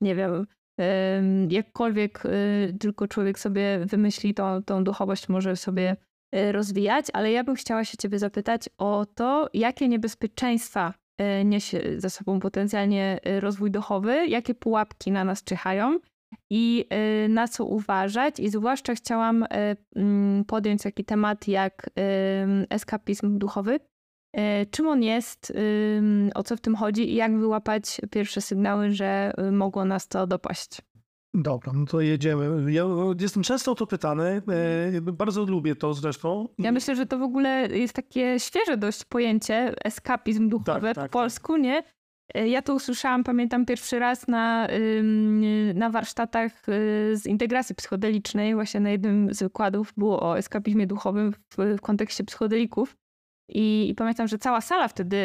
nie wiem, jakkolwiek y, tylko człowiek sobie wymyśli tą, tą duchowość, może sobie y, rozwijać, ale ja bym chciała się ciebie zapytać o to, jakie niebezpieczeństwa niesie ze sobą potencjalnie y, rozwój duchowy, jakie pułapki na nas czyhają i y, na co uważać. I zwłaszcza chciałam y, mm, podjąć taki temat jak eskapizm duchowy. Y, Czym on jest, o co w tym chodzi i jak wyłapać pierwsze sygnały, że y, mogło nas to dopaść. Dobra, no to jedziemy. Ja jestem często o to pytany. E, bardzo lubię to zresztą. Ja myślę, że to w ogóle jest takie świeże dość pojęcie, eskapizm duchowy Tak, tak, po polsku, nie? E, Ja to usłyszałam, pamiętam pierwszy raz na, na warsztatach y, z integracji psychodelicznej, właśnie na jednym z wykładów było o eskapizmie duchowym w, w kontekście psychodelików. I, I pamiętam, że cała sala wtedy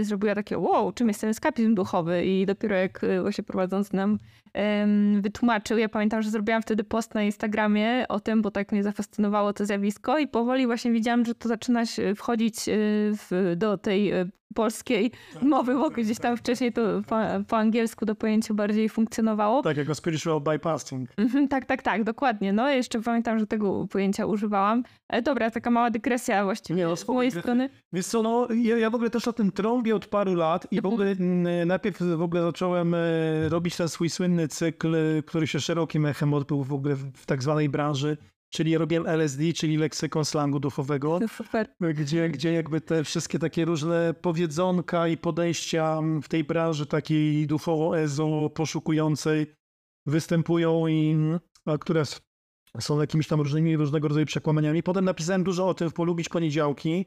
y, zrobiła takie wow, czym jest ten eskapizm duchowy? I dopiero jak y, właśnie prowadzący nam em, wytłumaczył, ja pamiętam, że zrobiłam wtedy post na Instagramie o tym, bo tak mnie zafascynowało to zjawisko i powoli właśnie widziałam, że to zaczyna się wchodzić y, w, do tej polskiej mowy, bo gdzieś tam wcześniej to po, po angielsku to pojęcie bardziej funkcjonowało. Tak, jako spiritual bypassing. Mhm, tak, tak, tak, dokładnie. No jeszcze pamiętam, że tego pojęcia używałam. Ale dobra, taka mała dygresja właściwie Nie, no, z mojej strony. Wiesz co, no, ja, ja w ogóle też o tym trąbię od paru lat i w Mhm. ogóle mm, najpierw w ogóle zacząłem e, robić ten swój słynny cykl, e, który się szerokim echem odbył w ogóle w, w tak zwanej branży, czyli robiłem LSD, czyli leksykon slangu duchowego, No super. gdzie, gdzie jakby te wszystkie takie różne powiedzonka i podejścia w tej branży takiej duchowo-ezo poszukującej występują i a które są jakimiś tam różnymi różnego rodzaju przekłamaniami. Potem napisałem dużo o tym w Polubić Poniedziałki.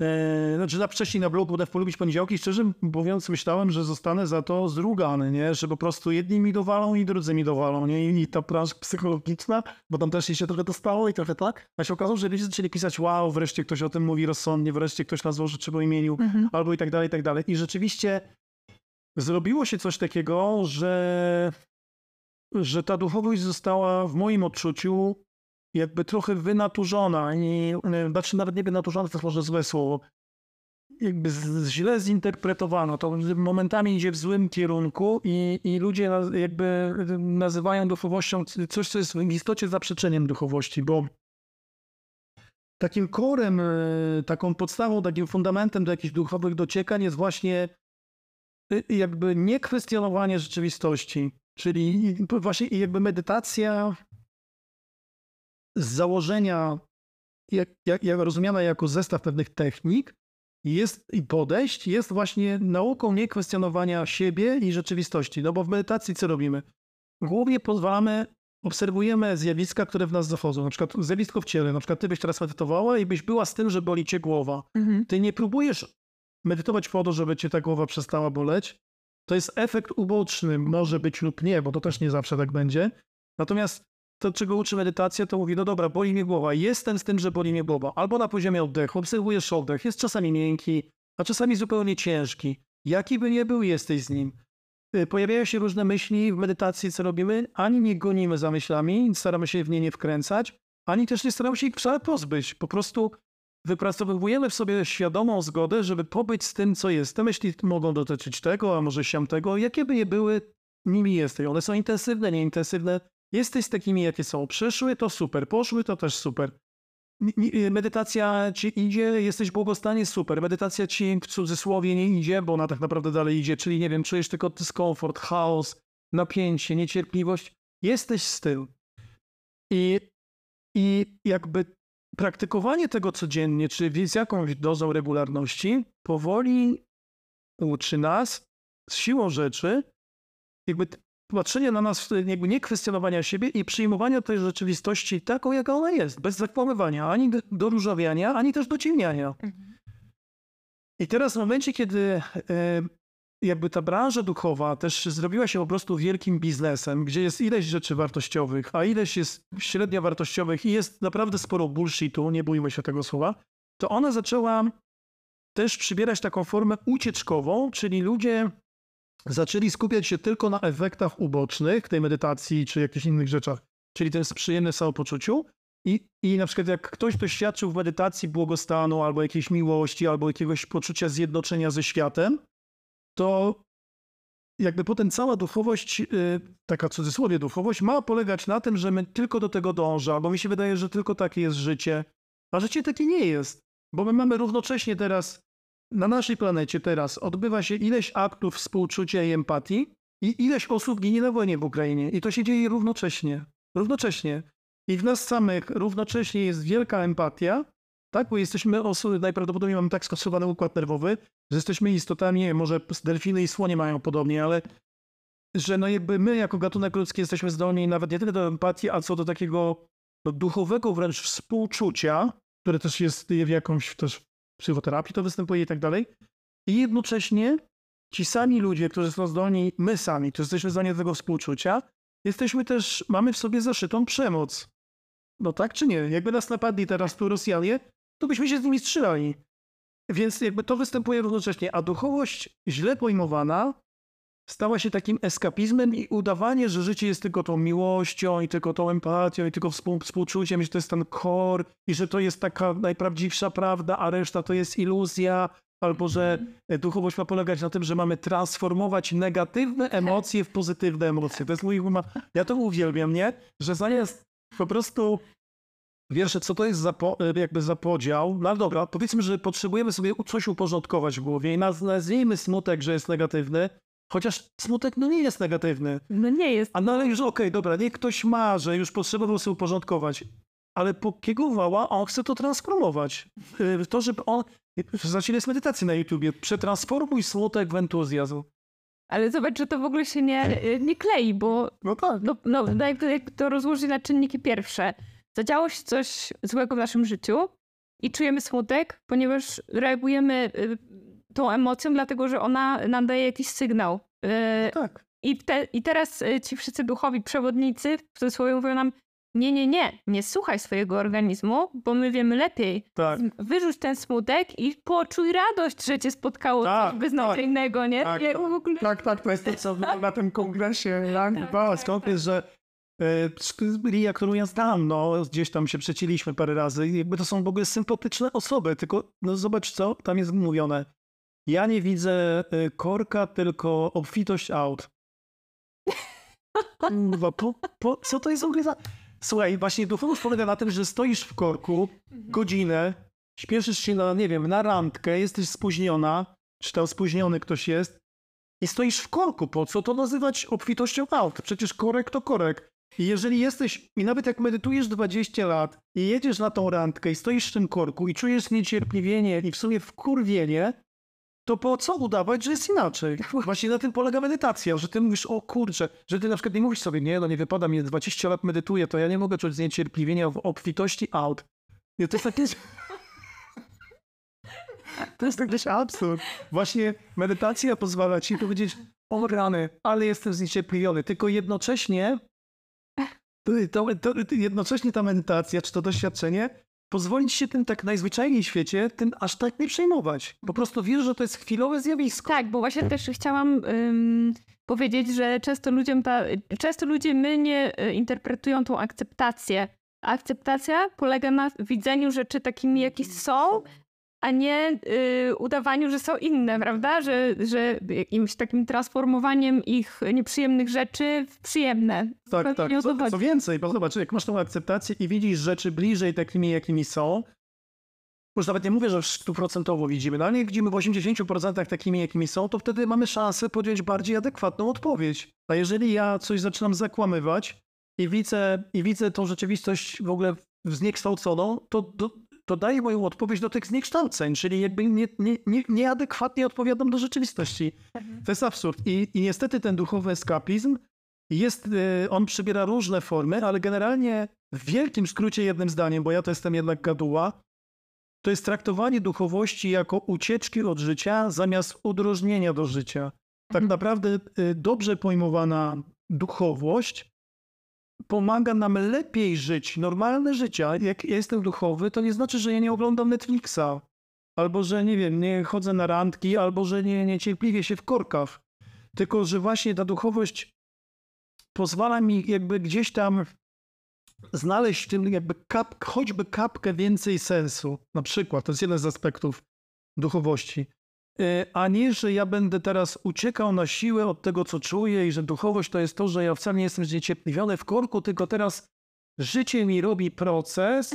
E, znaczy na wcześniej na blogu w Polubić Poniedziałki. Szczerze mówiąc myślałem, że zostanę za to zrugany, nie? Że po prostu jedni mi dowalą i drudzy mi dowalą, nie? I ta branża psychologiczna, bo tam też się trochę dostało i trochę tak. A się okazało, że ludzie zaczęli pisać wow, wreszcie ktoś o tym mówi rozsądnie, wreszcie ktoś nazwał rzeczy po imieniu, Mhm. albo i tak dalej, i tak dalej. I rzeczywiście zrobiło się coś takiego, że, że ta duchowość została w moim odczuciu jakby trochę wynaturzona i e, znaczy nawet nie wynaturzona, to jest może złe słowo. Jakby źle zinterpretowano. To momentami idzie w złym kierunku i, i ludzie jakby nazywają duchowością coś, co jest w istocie zaprzeczeniem duchowości, bo takim korem, e, taką podstawą, takim fundamentem do jakichś duchowych dociekań jest właśnie jakby niekwestionowanie rzeczywistości, czyli właśnie jakby medytacja z założenia, jak, jak, jak rozumiana jako zestaw pewnych technik jest i podejść, jest właśnie nauką niekwestionowania siebie i rzeczywistości. No bo w medytacji co robimy? Głównie pozwalamy, obserwujemy zjawiska, które w nas zachodzą. Na przykład zjawisko w ciele. Na przykład ty byś teraz medytowała i byś była z tym, że boli cię głowa. Mhm. Ty nie próbujesz medytować po to, żeby cię ta głowa przestała boleć. To jest efekt uboczny, może być lub nie, bo to też nie zawsze tak będzie. Natomiast to, czego uczy medytacja, to mówi, no dobra, boli mnie głowa, jestem z tym, że boli mnie głowa. Albo na poziomie oddechu, obserwujesz oddech, jest czasami miękki, a czasami zupełnie ciężki. Jaki by nie był, jesteś z nim. Y, Pojawiają się różne myśli w medytacji, co robimy, ani nie gonimy za myślami, staramy się w nie nie wkręcać, ani też nie staramy się ich pozbyć. Po prostu wypracowujemy w sobie świadomą zgodę, żeby pobyć z tym, co jest. Te myśli mogą dotyczyć tego, a może siam tego. Jakie by nie były, nimi jesteś. One są intensywne, nieintensywne. Jesteś takimi, jakie są. Przyszły, to super. Poszły, to też super. Ni- Medytacja ci idzie, jesteś w błogostanie, super. Medytacja ci w cudzysłowie nie idzie, bo ona tak naprawdę dalej idzie, czyli nie wiem, czujesz tylko dyskomfort, chaos, napięcie, niecierpliwość. Jesteś z tym. I, i jakby praktykowanie tego codziennie, czy z jakąś dozą regularności, powoli uczy nas z siłą rzeczy, jakby patrzenia na nas, jakby nie kwestionowania siebie i przyjmowania tej rzeczywistości taką, jaka ona jest, bez zakłamywania, ani doróżawiania, ani też dociemniania. Mhm. I teraz w momencie, kiedy e, jakby ta branża duchowa też zrobiła się po prostu wielkim biznesem, gdzie jest ileś rzeczy wartościowych, a ileś jest średnio wartościowych i jest naprawdę sporo bullshitu, nie bójmy się tego słowa, to ona zaczęła też przybierać taką formę ucieczkową, czyli ludzie zaczęli skupiać się tylko na efektach ubocznych tej medytacji czy jakichś innych rzeczach, czyli ten przyjemny samopoczuciu. I, I na przykład jak ktoś doświadczył w medytacji błogostanu, albo jakiejś miłości, albo jakiegoś poczucia zjednoczenia ze światem, to jakby potem cała duchowość, y, taka w cudzysłowie duchowość, ma polegać na tym, że my tylko do tego dąża, bo mi się wydaje, że tylko takie jest życie. A życie takie nie jest, bo my mamy równocześnie teraz, na naszej planecie teraz odbywa się ileś aktów współczucia i empatii i ileś osób ginie na wojnie w Ukrainie. I to się dzieje równocześnie. Równocześnie. I w nas samych równocześnie jest wielka empatia, tak? Bo jesteśmy osoby, najprawdopodobniej mamy tak skasowany układ nerwowy, że jesteśmy istotami, może delfiny i słonie mają podobnie, ale że no jakby my jako gatunek ludzki jesteśmy zdolni nawet nie tyle do empatii, a co do takiego no, duchowego wręcz współczucia, które też jest w jakąś też psychoterapii to występuje i tak dalej. I jednocześnie ci sami ludzie, którzy są zdolni, my sami, którzy jesteśmy zdolni do tego współczucia, jesteśmy też, mamy w sobie zaszytą przemoc. No tak czy nie? Jakby nas napadli teraz tu Rosjanie, to byśmy się z nimi strzelali. Więc jakby to występuje równocześnie, a duchowość źle pojmowana stała się takim eskapizmem i udawanie, że życie jest tylko tą miłością i tylko tą empatią i tylko współ, współczuciem, że to jest ten kor i że to jest taka najprawdziwsza prawda, a reszta to jest iluzja, albo że duchowość ma polegać na tym, że mamy transformować negatywne emocje w pozytywne emocje. To jest mój, ja to uwielbiam, nie? Że zamiast po prostu Wiesz, co to jest za, po, jakby za podział? No dobra, powiedzmy, że potrzebujemy sobie coś uporządkować w głowie i nazwijmy smutek, że jest negatywny, chociaż smutek no nie jest negatywny. No nie jest. A no ale już okej, okay, dobra, niech ktoś ma, że już potrzebował sobie uporządkować, ale po kiego wała on chce to transformować. Y, to, żeby on... Zacznie jest medytacji na YouTubie. Przetransformuj smutek w entuzjazm. Ale zobacz, że to w ogóle się nie, nie klei, bo no tak. no, no, no jak, to, jak to rozłożyć na czynniki pierwsze zadziało się coś złego w naszym życiu i czujemy smutek, ponieważ reagujemy y, tą emocją, dlatego że ona nam daje jakiś sygnał. Y, no tak. I, te, I teraz y, ci wszyscy duchowi przewodnicy w cudzysłowie mówią nam, nie, nie, nie, nie słuchaj swojego organizmu, bo my wiemy lepiej. Tak. Wyrzuć ten smutek i poczuj radość, że cię spotkało tak, coś beznadziejnego, tak, nie? Tak, tak, ogóle... tak, tak, to jest to, co na tym kongresie, tak, tak. skąd jest, że Ria, którą ja znam, no, gdzieś tam się przecięliśmy parę razy. Jakby to są w ogóle sympatyczne osoby, tylko no zobacz co, tam jest mówione. Ja nie widzę y, korka, tylko obfitość aut. Kurwa, po, po, co to jest w ogóle za... Słuchaj, właśnie duchowość polega na tym, że stoisz w korku mhm. godzinę, śpieszysz się na, nie wiem, na randkę, jesteś spóźniona, czy tam spóźniony ktoś jest i stoisz w korku. Po co to nazywać obfitością aut? Przecież korek to korek. I jeżeli jesteś, i nawet jak medytujesz 20 lat i jedziesz na tą randkę i stoisz w tym korku i czujesz niecierpliwienie i w sumie wkurwienie, to po co udawać, że jest inaczej? Właśnie na tym polega medytacja, że ty mówisz, o kurczę, że ty na przykład nie mówisz sobie, nie, no nie wypada mi, 20 lat medytuję, to ja nie mogę czuć zniecierpliwienia w obfitości aut. I to jest takie... To jest jakiś absurd. Właśnie medytacja pozwala ci powiedzieć, o rany, ale jestem zniecierpliwiony, tylko jednocześnie to, to, to, jednocześnie ta medytacja, czy to doświadczenie, pozwolić się tym tak najzwyczajniej w świecie, tym aż tak nie przejmować. Po prostu wiesz, że to jest chwilowe zjawisko. Tak, bo właśnie też chciałam ym, powiedzieć, że często ludziom ta, często ludzie mylnie y, interpretują tą akceptację. akceptacja polega na widzeniu rzeczy takimi, jakie są, a nie y, udawaniu, że są inne, prawda? Że, że jakimś takim transformowaniem ich nieprzyjemnych rzeczy w przyjemne. Tak, tak. Co, co, więcej, bo zobacz, jak masz tą akceptację i widzisz rzeczy bliżej takimi, jakimi są, już nawet nie mówię, że stuprocentowo widzimy, no ale jak widzimy w 80% takimi, jakimi są, to wtedy mamy szansę podjąć bardziej adekwatną odpowiedź. A jeżeli ja coś zaczynam zakłamywać i widzę, i widzę tą rzeczywistość w ogóle zniekształconą, to, to, to daję moją odpowiedź do tych zniekształceń, czyli jakby nie, nie, nie, nieadekwatnie odpowiadam do rzeczywistości. To jest absurd. I, I niestety ten duchowy eskapizm jest, y, on przybiera różne formy, ale generalnie w wielkim skrócie jednym zdaniem, bo ja to jestem jednak gaduła, to jest traktowanie duchowości jako ucieczki od życia zamiast udrożnienia do życia. Tak Mhm. naprawdę y, dobrze pojmowana duchowość pomaga nam lepiej żyć normalne życie. Jak ja jestem duchowy, to nie znaczy, że ja nie oglądam Netflixa, albo że nie wiem, nie chodzę na randki, albo że nie, niecierpliwie się w korkach. Tylko, że właśnie ta duchowość pozwala mi jakby gdzieś tam znaleźć w tym jakby kap, choćby kapkę więcej sensu. Na przykład, to jest jeden z aspektów duchowości. Y, A nie, że ja będę teraz uciekał na siłę od tego, co czuję i że duchowość to jest to, że ja wcale nie jestem zniecierpliwiony w korku, tylko teraz życie mi robi proces.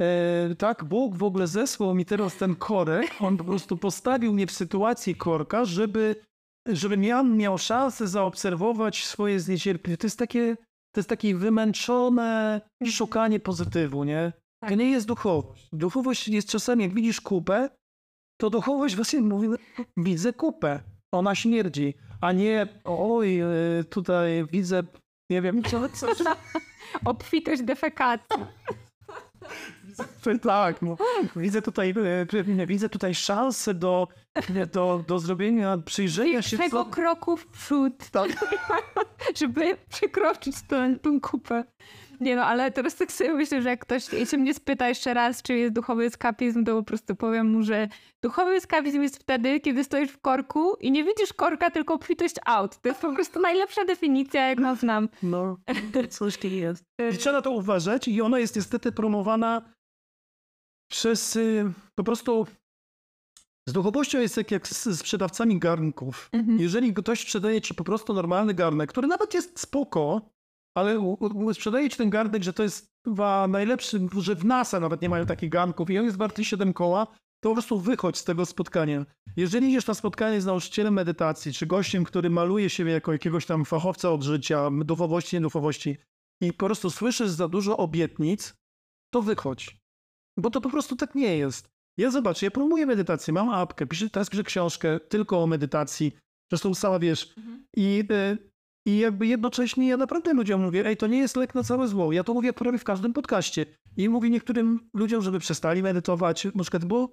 E, tak, Bóg w ogóle zesłał mi teraz ten korek. On po prostu postawił mnie w sytuacji korka, żeby, żebym ja miał szansę zaobserwować swoje zniecierpliwienie. To jest takie, to jest takie wymęczone szukanie pozytywu, nie? To Tak. nie jest duchowość. Duchowość jest czasami, jak widzisz kupę, to duchowość właśnie mówi, widzę kupę, ona śmierdzi, a nie, oj, e, tutaj widzę, nie wiem, co, co, Obfitość defekacji. tak, no, widzę tutaj, e, widzę tutaj szansę do, do, do zrobienia, przyjrzenia się, Tego co, kroku w przód, tak, żeby przekroczyć tę, tę kupę. Nie no, ale teraz tak sobie myślę, że jak ktoś jeśli mnie spyta jeszcze raz, czy jest duchowy eskapizm, to po prostu powiem mu, że duchowy eskapizm jest wtedy, kiedy stoisz w korku i nie widzisz korka, tylko obfitość aut. To jest po prostu najlepsza definicja, jaką znam. no, coś tu jest. I trzeba na to uważać i ona jest niestety promowana przez y, po prostu z duchowością jest tak jak z sprzedawcami garnków. Mhm. Jeżeli ktoś sprzedaje ci po prostu normalny garnek, który nawet jest spoko, ale u- u- sprzedaje ci ten garnek, że to jest chyba najlepszy, że w NASA nawet nie mają takich garnków i on jest warty 7 koła, to po prostu wychodź z tego spotkania. Jeżeli idziesz na spotkanie z nauczycielem medytacji, czy gościem, który maluje siebie jako jakiegoś tam fachowca od życia, duchowości, nieduchowości i po prostu słyszysz za dużo obietnic, to wychodź. Bo to po prostu tak nie jest. Ja zobacz, ja promuję medytację, mam apkę, piszę, teraz piszę książkę tylko o medytacji. Zresztą sama wiesz. I, e, I jakby jednocześnie ja naprawdę ludziom mówię, ej, to nie jest lek na całe zło. Ja to mówię prawie w każdym podcaście. I mówię niektórym ludziom, żeby przestali medytować, na przykład, bo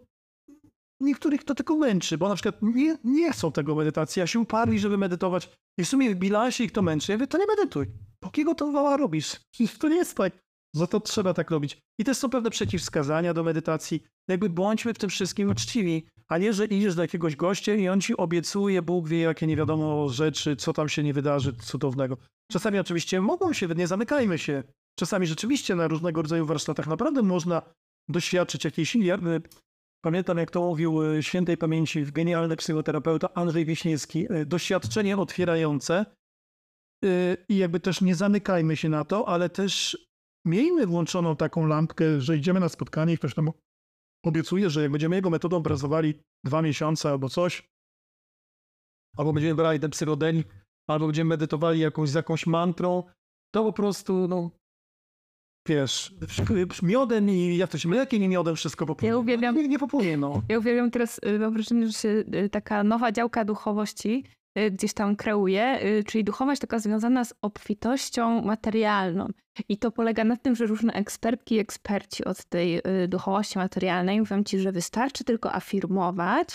niektórych to tylko męczy, bo na przykład nie, nie chcą tego medytacji, a się uparli, żeby medytować. I w sumie w bilansie ich to męczy. Ja mówię, to nie medytuj. Po kiego to wała robisz? To nie jest tak, że to trzeba tak robić. I też są pewne przeciwwskazania do medytacji. Jakby bądźmy w tym wszystkim uczciwi, a nie, że idziesz do jakiegoś gościa i on ci obiecuje, Bóg wie, jakie nie wiadomo rzeczy, co tam się nie wydarzy cudownego. Czasami oczywiście mogą się, nie zamykajmy się. Czasami rzeczywiście na różnego rodzaju warsztatach naprawdę można doświadczyć jakiejś... Ja, pamiętam, jak to mówił y, świętej pamięci genialny psychoterapeuta Andrzej Wiśniewski, y, doświadczenie otwierające y, i jakby też nie zamykajmy się na to, ale też miejmy włączoną taką lampkę, że idziemy na spotkanie i ktoś nam obiecuje, że jak będziemy jego metodą pracowali dwa miesiące albo coś, albo będziemy brali ten psychodelik, albo będziemy medytowali jakąś, z jakąś mantrą, to po prostu, no, wiesz, miodem i jak to się, mlekiem i miodem wszystko popłynie. Ja uwielbiam- No, Nie, nie popłynie, no. Ja uwielbiam teraz, y, wrażenie, że się y, taka nowa działka duchowości gdzieś tam kreuje, y, czyli duchowość taka związana z obfitością materialną. I to polega na tym, że różne ekspertki i eksperci od tej y, duchowości materialnej mówią ci, że wystarczy tylko afirmować,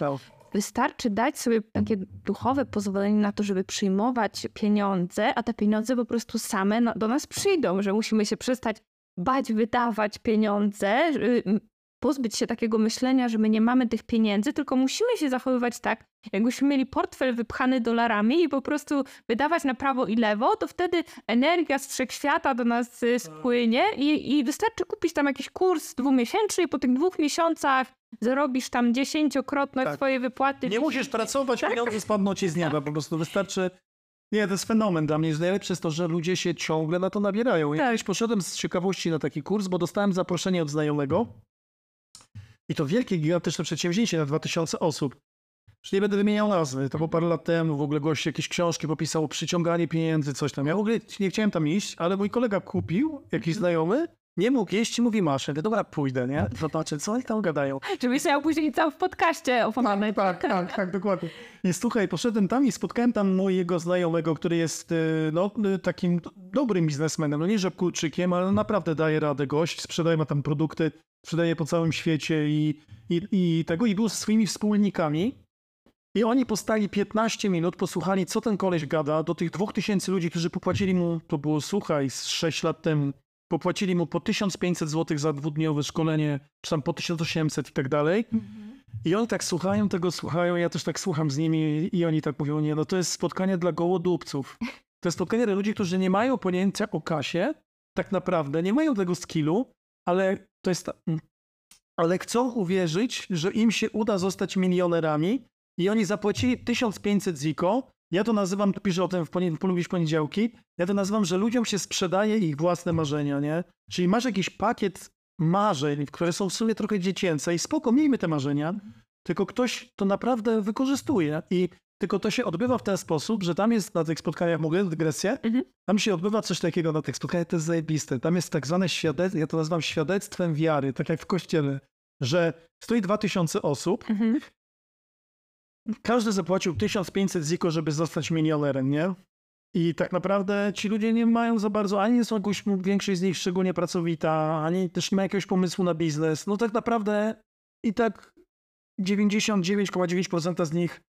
wystarczy dać sobie takie duchowe pozwolenie na to, żeby przyjmować pieniądze, a te pieniądze po prostu same do nas przyjdą, że musimy się przestać bać wydawać pieniądze, y, pozbyć się takiego myślenia, że my nie mamy tych pieniędzy, tylko musimy się zachowywać tak, jakbyśmy mieli portfel wypchany dolarami i po prostu wydawać na prawo i lewo, to wtedy energia z wszechświata do nas y, spłynie i, i wystarczy kupić tam jakiś kurs dwumiesięczny i po tych dwóch miesiącach zarobisz tam dziesięciokrotność Tak. swoje wypłaty. Nie musisz pracować, Tak. pieniądze spadną ci z nieba, po prostu wystarczy... Nie, to jest fenomen dla mnie. Najlepsze jest to, że ludzie się ciągle na to nabierają. Ja Tak. poszedłem z ciekawości na taki kurs, bo dostałem zaproszenie od znajomego i to wielkie, gigantyczne przedsięwzięcie na 2000 osób. Już nie będę wymieniał nazwy, to było parę lat temu, w ogóle gość jakieś książki popisał przyciąganie pieniędzy, coś tam. Ja w ogóle nie chciałem tam iść, ale mój kolega kupił, jakiś znajomy, nie mógł jeść mówi masz. Ja mówię, dobra, pójdę, nie? Zobaczę, co oni tam gadają. Żebyś miał później cały w podcaście opowiadać. Tak, tak, tak, dokładnie. I słuchaj, poszedłem tam i spotkałem tam mojego znajomego, który jest y, no, y, takim dobrym biznesmenem, no nie żabkulczykiem, ale naprawdę daje radę gość, sprzedaje ma tam produkty, sprzedaje po całym świecie i, i, i tego, i był ze swoimi wspólnikami. I oni postali 15 minut, posłuchali, co ten koleś gada, do tych 2000 ludzi, którzy popłacili mu, to było, słuchaj, z 6 lat temu, popłacili mu po 1500 zł za dwudniowe szkolenie, czy tam po 1800 i tak dalej. I oni tak słuchają tego, słuchają, ja też tak słucham z nimi i oni tak mówią, nie, no to jest spotkanie dla gołodupców. To jest spotkanie dla ludzi, którzy nie mają pojęcia o kasie, tak naprawdę, nie mają tego skillu, ale to jest, ta- mm, ale chcą uwierzyć, że im się uda zostać milionerami i oni zapłacili 1500 ziko. Ja to nazywam, tu piszę o tym w poni- polubisz poniedziałki, ja to nazywam, że ludziom się sprzedaje ich własne marzenia, nie? Czyli masz jakiś pakiet marzeń, które są w sumie trochę dziecięce i spoko, miejmy te marzenia, tylko ktoś to naprawdę wykorzystuje i tylko to się odbywa w ten sposób, że tam jest na tych spotkaniach, mogę dygresję, Mhm. tam się odbywa coś takiego na tych spotkaniach, to jest zajebiste. Tam jest tak zwane świadectwo, ja to nazywam świadectwem wiary, tak jak w kościele, że stoi 2000 osób, Mhm. Każdy zapłacił 1500 ziko, żeby zostać milionerem, nie? I tak naprawdę ci ludzie nie mają za bardzo, ani są jakoś, większość z nich szczególnie pracowita, ani też nie ma jakiegoś pomysłu na biznes. No tak naprawdę i tak 99,9% z nich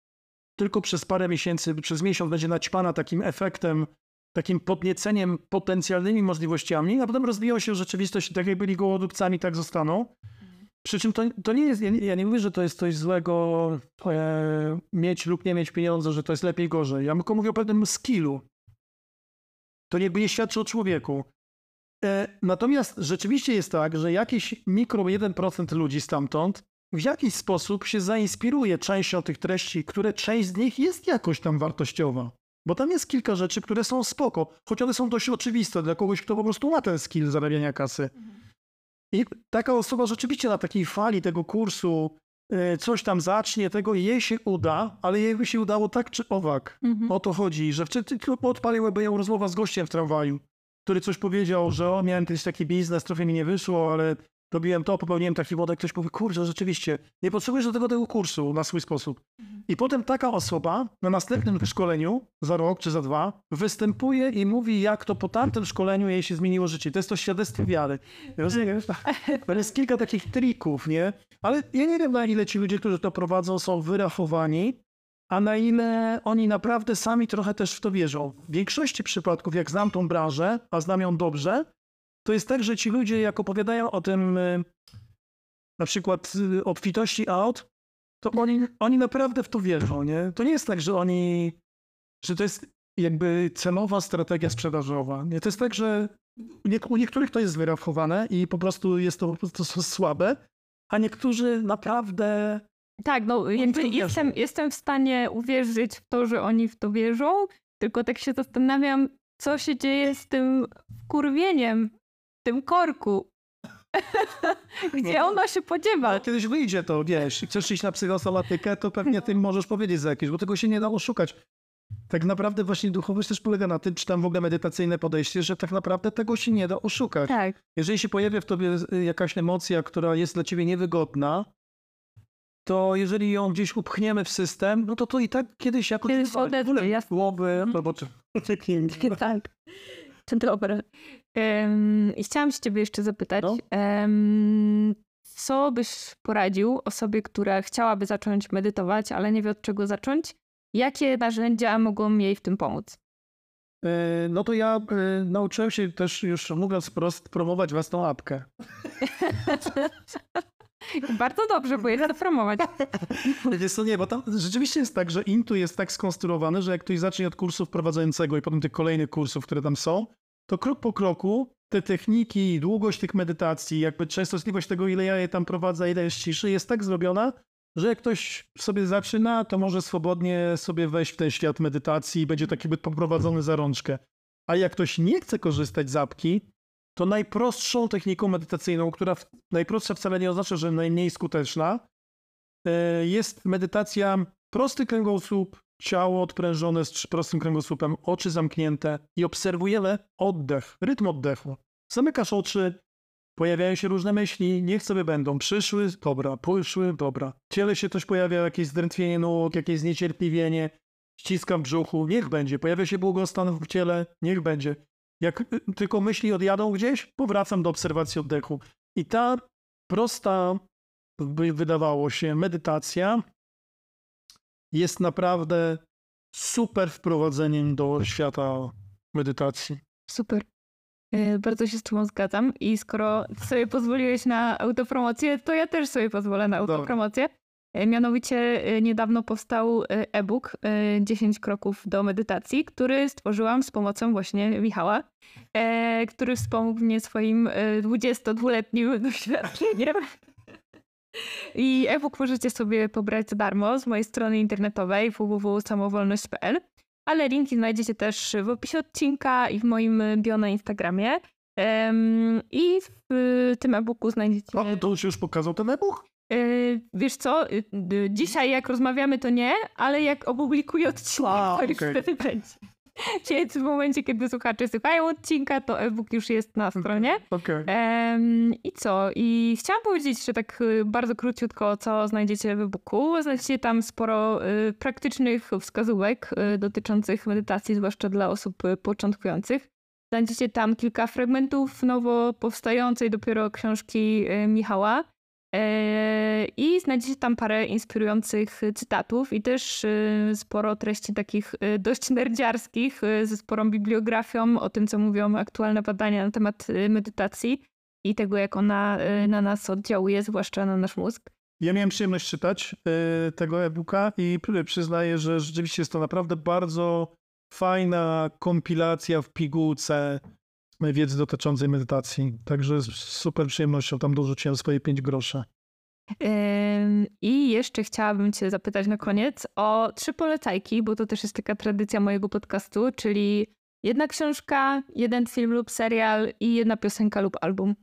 tylko przez parę miesięcy, przez miesiąc będzie naćpana takim efektem, takim podnieceniem potencjalnymi możliwościami, a potem rozwijają się rzeczywistość, tak jak byli gołodupcami, tak zostaną. Przy czym to, to nie jest, ja nie, ja nie mówię, że to jest coś złego e, mieć lub nie mieć pieniądze, że to jest lepiej, gorzej. Ja tylko mówię o pewnym skillu. To jakby nie świadczy o człowieku. E, natomiast rzeczywiście jest tak, że jakiś mikro 1% ludzi stamtąd w jakiś sposób się zainspiruje częścią tych treści, które część z nich jest jakoś tam wartościowa. Bo tam jest kilka rzeczy, które są spoko, choć one są dość oczywiste dla kogoś, kto po prostu ma ten skill zarabiania kasy. I taka osoba rzeczywiście na takiej fali tego kursu e, coś tam zacznie, tego jej się uda, ale jej by się udało tak czy owak. Mhm. O to chodzi, że odpaliłaby ją rozmowa z gościem w tramwaju, który coś powiedział, że o, miałem kiedyś taki biznes, trochę mi nie wyszło, ale robiłem to, popełniłem taki wodek, ktoś powie, kurczę, rzeczywiście, nie potrzebujesz do tego tego kursu na swój sposób. I potem taka osoba na następnym szkoleniu, za rok czy za dwa, występuje i mówi, jak to po tamtym szkoleniu jej się zmieniło życie. To jest to świadectwo wiary. Rozumiesz? To jest kilka takich trików, nie? Ale ja nie wiem, na ile ci ludzie, którzy to prowadzą, są wyrachowani, a na ile oni naprawdę sami trochę też w to wierzą. W większości przypadków, jak znam tą branżę, a znam ją dobrze, to jest tak, że ci ludzie, jak opowiadają o tym, y, na przykład y, obfitości aut, to oni, oni naprawdę w to wierzą, nie? To nie jest tak, że oni, że to jest jakby celowa strategia sprzedażowa. Nie? To jest tak, że u niektórych to jest wyrachowane i po prostu jest to po prostu słabe, a niektórzy naprawdę Tak, no jakby jestem, jestem w stanie uwierzyć w to, że oni w to wierzą, tylko tak się zastanawiam, co się dzieje z tym kurwieniem, tym korku. Gdzie No to- ono się podziewa? kiedyś wyjdzie to, wiesz, i chcesz iść na psychosomatykę, to pewnie tym możesz powiedzieć za jakieś, bo tego się nie da oszukać. Tak naprawdę właśnie duchowość też polega na tym, czy tam w ogóle medytacyjne podejście, że tak naprawdę tego się nie da oszukać. Tak. Jeżeli się pojawia w tobie y, jakaś emocja, która jest dla ciebie niewygodna, to jeżeli ją gdzieś upchniemy w system, no to to i tak kiedyś jakoś Kiedyś odezwie, jasne. głowy, Mhm. albo czy... tak. Dobra. Em, I chciałam się ciebie jeszcze zapytać, No. em, co byś poradził osobie, która chciałaby zacząć medytować, ale nie wie od czego zacząć? Jakie narzędzia mogą jej w tym pomóc? E, No to ja e, nauczyłem się też już, mówiąc wprost, promować własną apkę. Bardzo dobrze, bo jest to promować. Wiesz co, nie, bo tam rzeczywiście jest tak, że Intu jest tak skonstruowany, że jak ktoś zacznie od kursu wprowadzającego i potem tych kolejnych kursów, które tam są, to krok po kroku te techniki, długość tych medytacji, jakby częstotliwość tego, ile ja je tam prowadzę, ile jest ciszy, jest tak zrobiona, że jak ktoś sobie zaczyna, to może swobodnie sobie wejść w ten świat medytacji i będzie tak jakby poprowadzony za rączkę. A jak ktoś nie chce korzystać z apki, to najprostszą techniką medytacyjną, która w, najprostsza wcale nie oznacza, że najmniej skuteczna, e, jest medytacja Prosty kręgosłup, ciało odprężone z prostym kręgosłupem, oczy zamknięte i obserwujemy oddech, rytm oddechu. Zamykasz oczy, pojawiają się różne myśli, niech sobie będą. Przyszły, dobra, poszły, dobra. W ciele się coś pojawia, jakieś zdrętwienie nóg, jakieś zniecierpliwienie, ściska w brzuchu, niech będzie. Pojawia się błogostan w ciele, niech będzie. Jak y, tylko myśli odjadą gdzieś, powracam do obserwacji oddechu. I ta prosta, by wydawało się, medytacja jest naprawdę super wprowadzeniem do świata medytacji. Super. E, Bardzo się z Tobą zgadzam i skoro sobie pozwoliłeś na autopromocję, to ja też sobie pozwolę na autopromocję. E, Mianowicie e, niedawno powstał e-book e, 10 kroków do medytacji, który stworzyłam z pomocą właśnie Michała, który wspomógł mnie swoim e, 22-letnim doświadczeniem. I e-book możecie sobie pobrać za darmo z mojej strony internetowej www.samowolność.pl, ale linki znajdziecie też w opisie odcinka i w moim bio na Instagramie. Em, I w tym e-booku znajdziecie... O, to już pokazał ten e-book? Y, wiesz co, y, y, dzisiaj jak rozmawiamy to nie, ale jak opublikuję odcinek, to już wtedy będzie. Więc w momencie, kiedy słuchacze słuchają odcinka, to e-book już jest na stronie. Okej. Em, I co? I chciałam powiedzieć, że tak y, bardzo króciutko, co znajdziecie w e-booku. Znajdziecie tam sporo y, praktycznych wskazówek y, dotyczących medytacji, zwłaszcza dla osób y, początkujących. Znajdziecie tam kilka fragmentów nowo powstającej dopiero książki y, Michała. E, I znajdziecie tam parę inspirujących cytatów i też y, sporo treści takich y, dość nerdziarskich, y, ze sporą bibliografią o tym, co mówią aktualne badania na temat y, medytacji i tego, jak ona y, na nas oddziałuje, zwłaszcza na nasz mózg. Ja miałem przyjemność czytać tego e-booka i pr- przyznaję, że rzeczywiście jest to naprawdę bardzo fajna kompilacja w pigułce wiedzy dotyczącej medytacji. Także z super przyjemnością tam dorzuciłem swoje 5 groszy. I jeszcze chciałabym Cię zapytać na koniec o trzy polecajki, bo to też jest taka tradycja mojego podcastu, czyli jedna książka, jeden film lub serial i jedna piosenka lub album.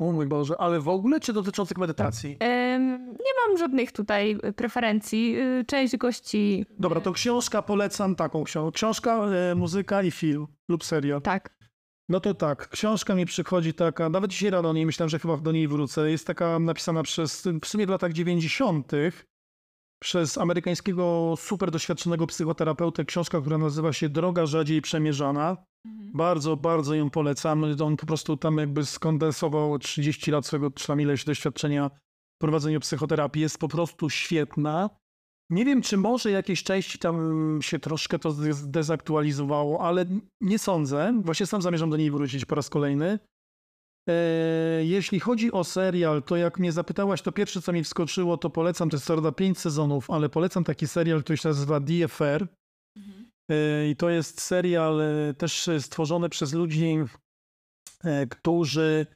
O mój Boże, ale w ogóle czy dotyczących medytacji? Ym, nie mam żadnych tutaj preferencji. Y, Część gości. Dobra, to książka polecam taką książkę. Książka, e, muzyka i film lub serial. Tak. No to tak, książka mi przychodzi taka, nawet dzisiaj rano o niej myślałem, że chyba do niej wrócę. Jest taka napisana przez, w sumie w latach 90. przez amerykańskiego super doświadczonego psychoterapeutę. Książka, która nazywa się Droga rzadziej przemierzana. Bardzo, bardzo ją polecam. On po prostu tam jakby skondensował 30 lat swojego, czy tam ileś doświadczenia w prowadzeniu psychoterapii. Jest po prostu świetna. Nie wiem, czy może jakieś części tam się troszkę to zde- zdezaktualizowało, ale nie sądzę. Właśnie sam zamierzam do niej wrócić po raz kolejny. E, jeśli chodzi o serial, to jak mnie zapytałaś, to pierwsze, co mi wskoczyło, to polecam, to jest prawda 5 sezonów, ale polecam taki serial, który się nazywa DFR. E, I to jest serial e, też stworzony przez ludzi, którzy,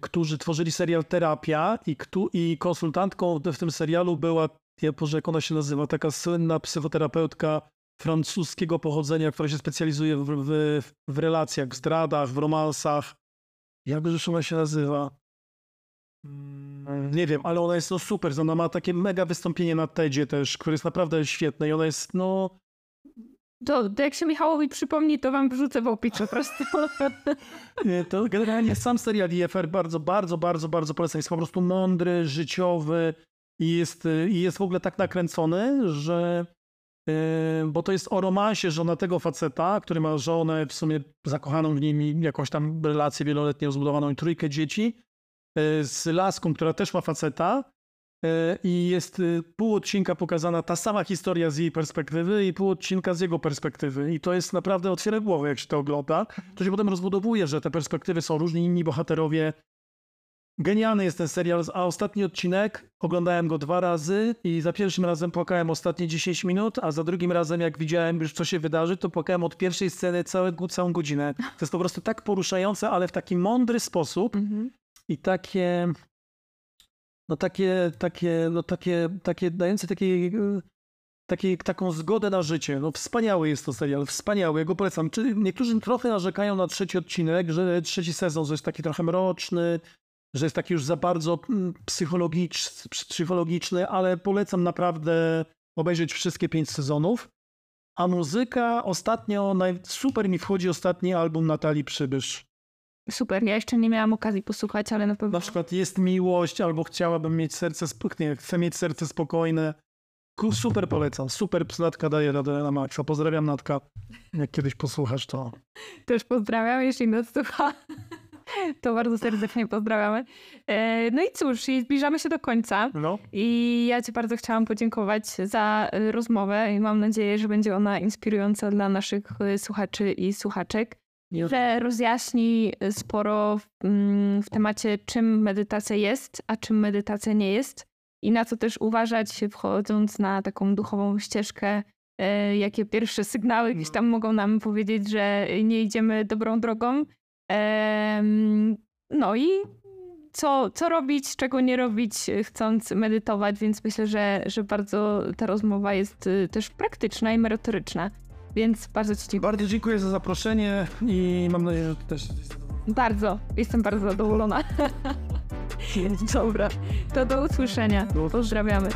którzy tworzyli serial Terapia i, i konsultantką w tym serialu była, ja Boże, jak ona się nazywa, taka słynna psychoterapeutka francuskiego pochodzenia, która się specjalizuje w, w, w relacjach, w zdradach, w romansach. Rzecz ona się nazywa? Mm, Nie wiem, ale ona jest no super. Ona ma takie mega wystąpienie na TEDzie też, które jest naprawdę świetne i ona jest no To, to jak się Michałowi przypomni, to wam wrzucę w opis po prostu. Nie, To generalnie sam serial IFR bardzo, bardzo, bardzo, bardzo polecam. Jest po prostu mądry, życiowy i jest, y, i jest w ogóle tak nakręcony, że y, bo to jest o romansie żonatego faceta, który ma żonę w sumie zakochaną w nim jakąś tam relację wieloletnią zbudowaną i trójkę dzieci y, z laską, która też ma faceta i jest pół odcinka pokazana ta sama historia z jej perspektywy i pół odcinka z jego perspektywy i to jest naprawdę otwiera głowę, jak się to ogląda. To się potem rozbudowuje, że te perspektywy są różni, inni bohaterowie. Genialny jest ten serial, a ostatni odcinek oglądałem go dwa razy i za pierwszym razem płakałem ostatnie 10 minut, a za drugim razem jak widziałem już co się wydarzy, to płakałem od pierwszej sceny całe, całą godzinę. To jest po prostu tak poruszające, ale w taki mądry sposób Mhm. i takie no takie, takie, no takie, takie dające takie, e, takie, taką zgodę na życie. No wspaniały jest to serial, wspaniały, ja go polecam. Czy niektórzy trochę narzekają na trzeci odcinek, że trzeci sezon że jest taki trochę mroczny, że jest taki już za bardzo mm, psychologicz, psychologiczny, ale polecam naprawdę obejrzeć wszystkie pięć sezonów. A muzyka ostatnio, super mi wchodzi ostatni album Natalii Przybysz. Super, ja jeszcze nie miałam okazji posłuchać, ale na pewno Na przykład jest miłość, albo chciałabym mieć serce spokojne, chcę mieć serce spokojne. Super polecam, super Natka daje radę na maksa. Pozdrawiam Natka. Jak kiedyś posłuchasz, to też pozdrawiam, jeśli nas słucha. To bardzo serdecznie pozdrawiamy. E, No i cóż, zbliżamy się do końca. no. I ja Ci bardzo chciałam podziękować za y, rozmowę i mam nadzieję, że będzie ona inspirująca dla naszych y, słuchaczy i słuchaczek, że rozjaśni sporo w, mm, w temacie, czym medytacja jest, a czym medytacja nie jest i na co też uważać, wchodząc na taką duchową ścieżkę, e, jakie pierwsze sygnały gdzieś tam mogą nam powiedzieć, że nie idziemy dobrą drogą. No i co, co robić, czego nie robić, y, chcąc medytować, więc myślę, że, że bardzo ta rozmowa jest y, też praktyczna i merytoryczna. Więc bardzo Ci dziękuję. Bardzo dziękuję za zaproszenie i mam nadzieję, że też Bardzo, jestem bardzo zadowolona. Dobra, to. Do usłyszenia. Pozdrawiamy.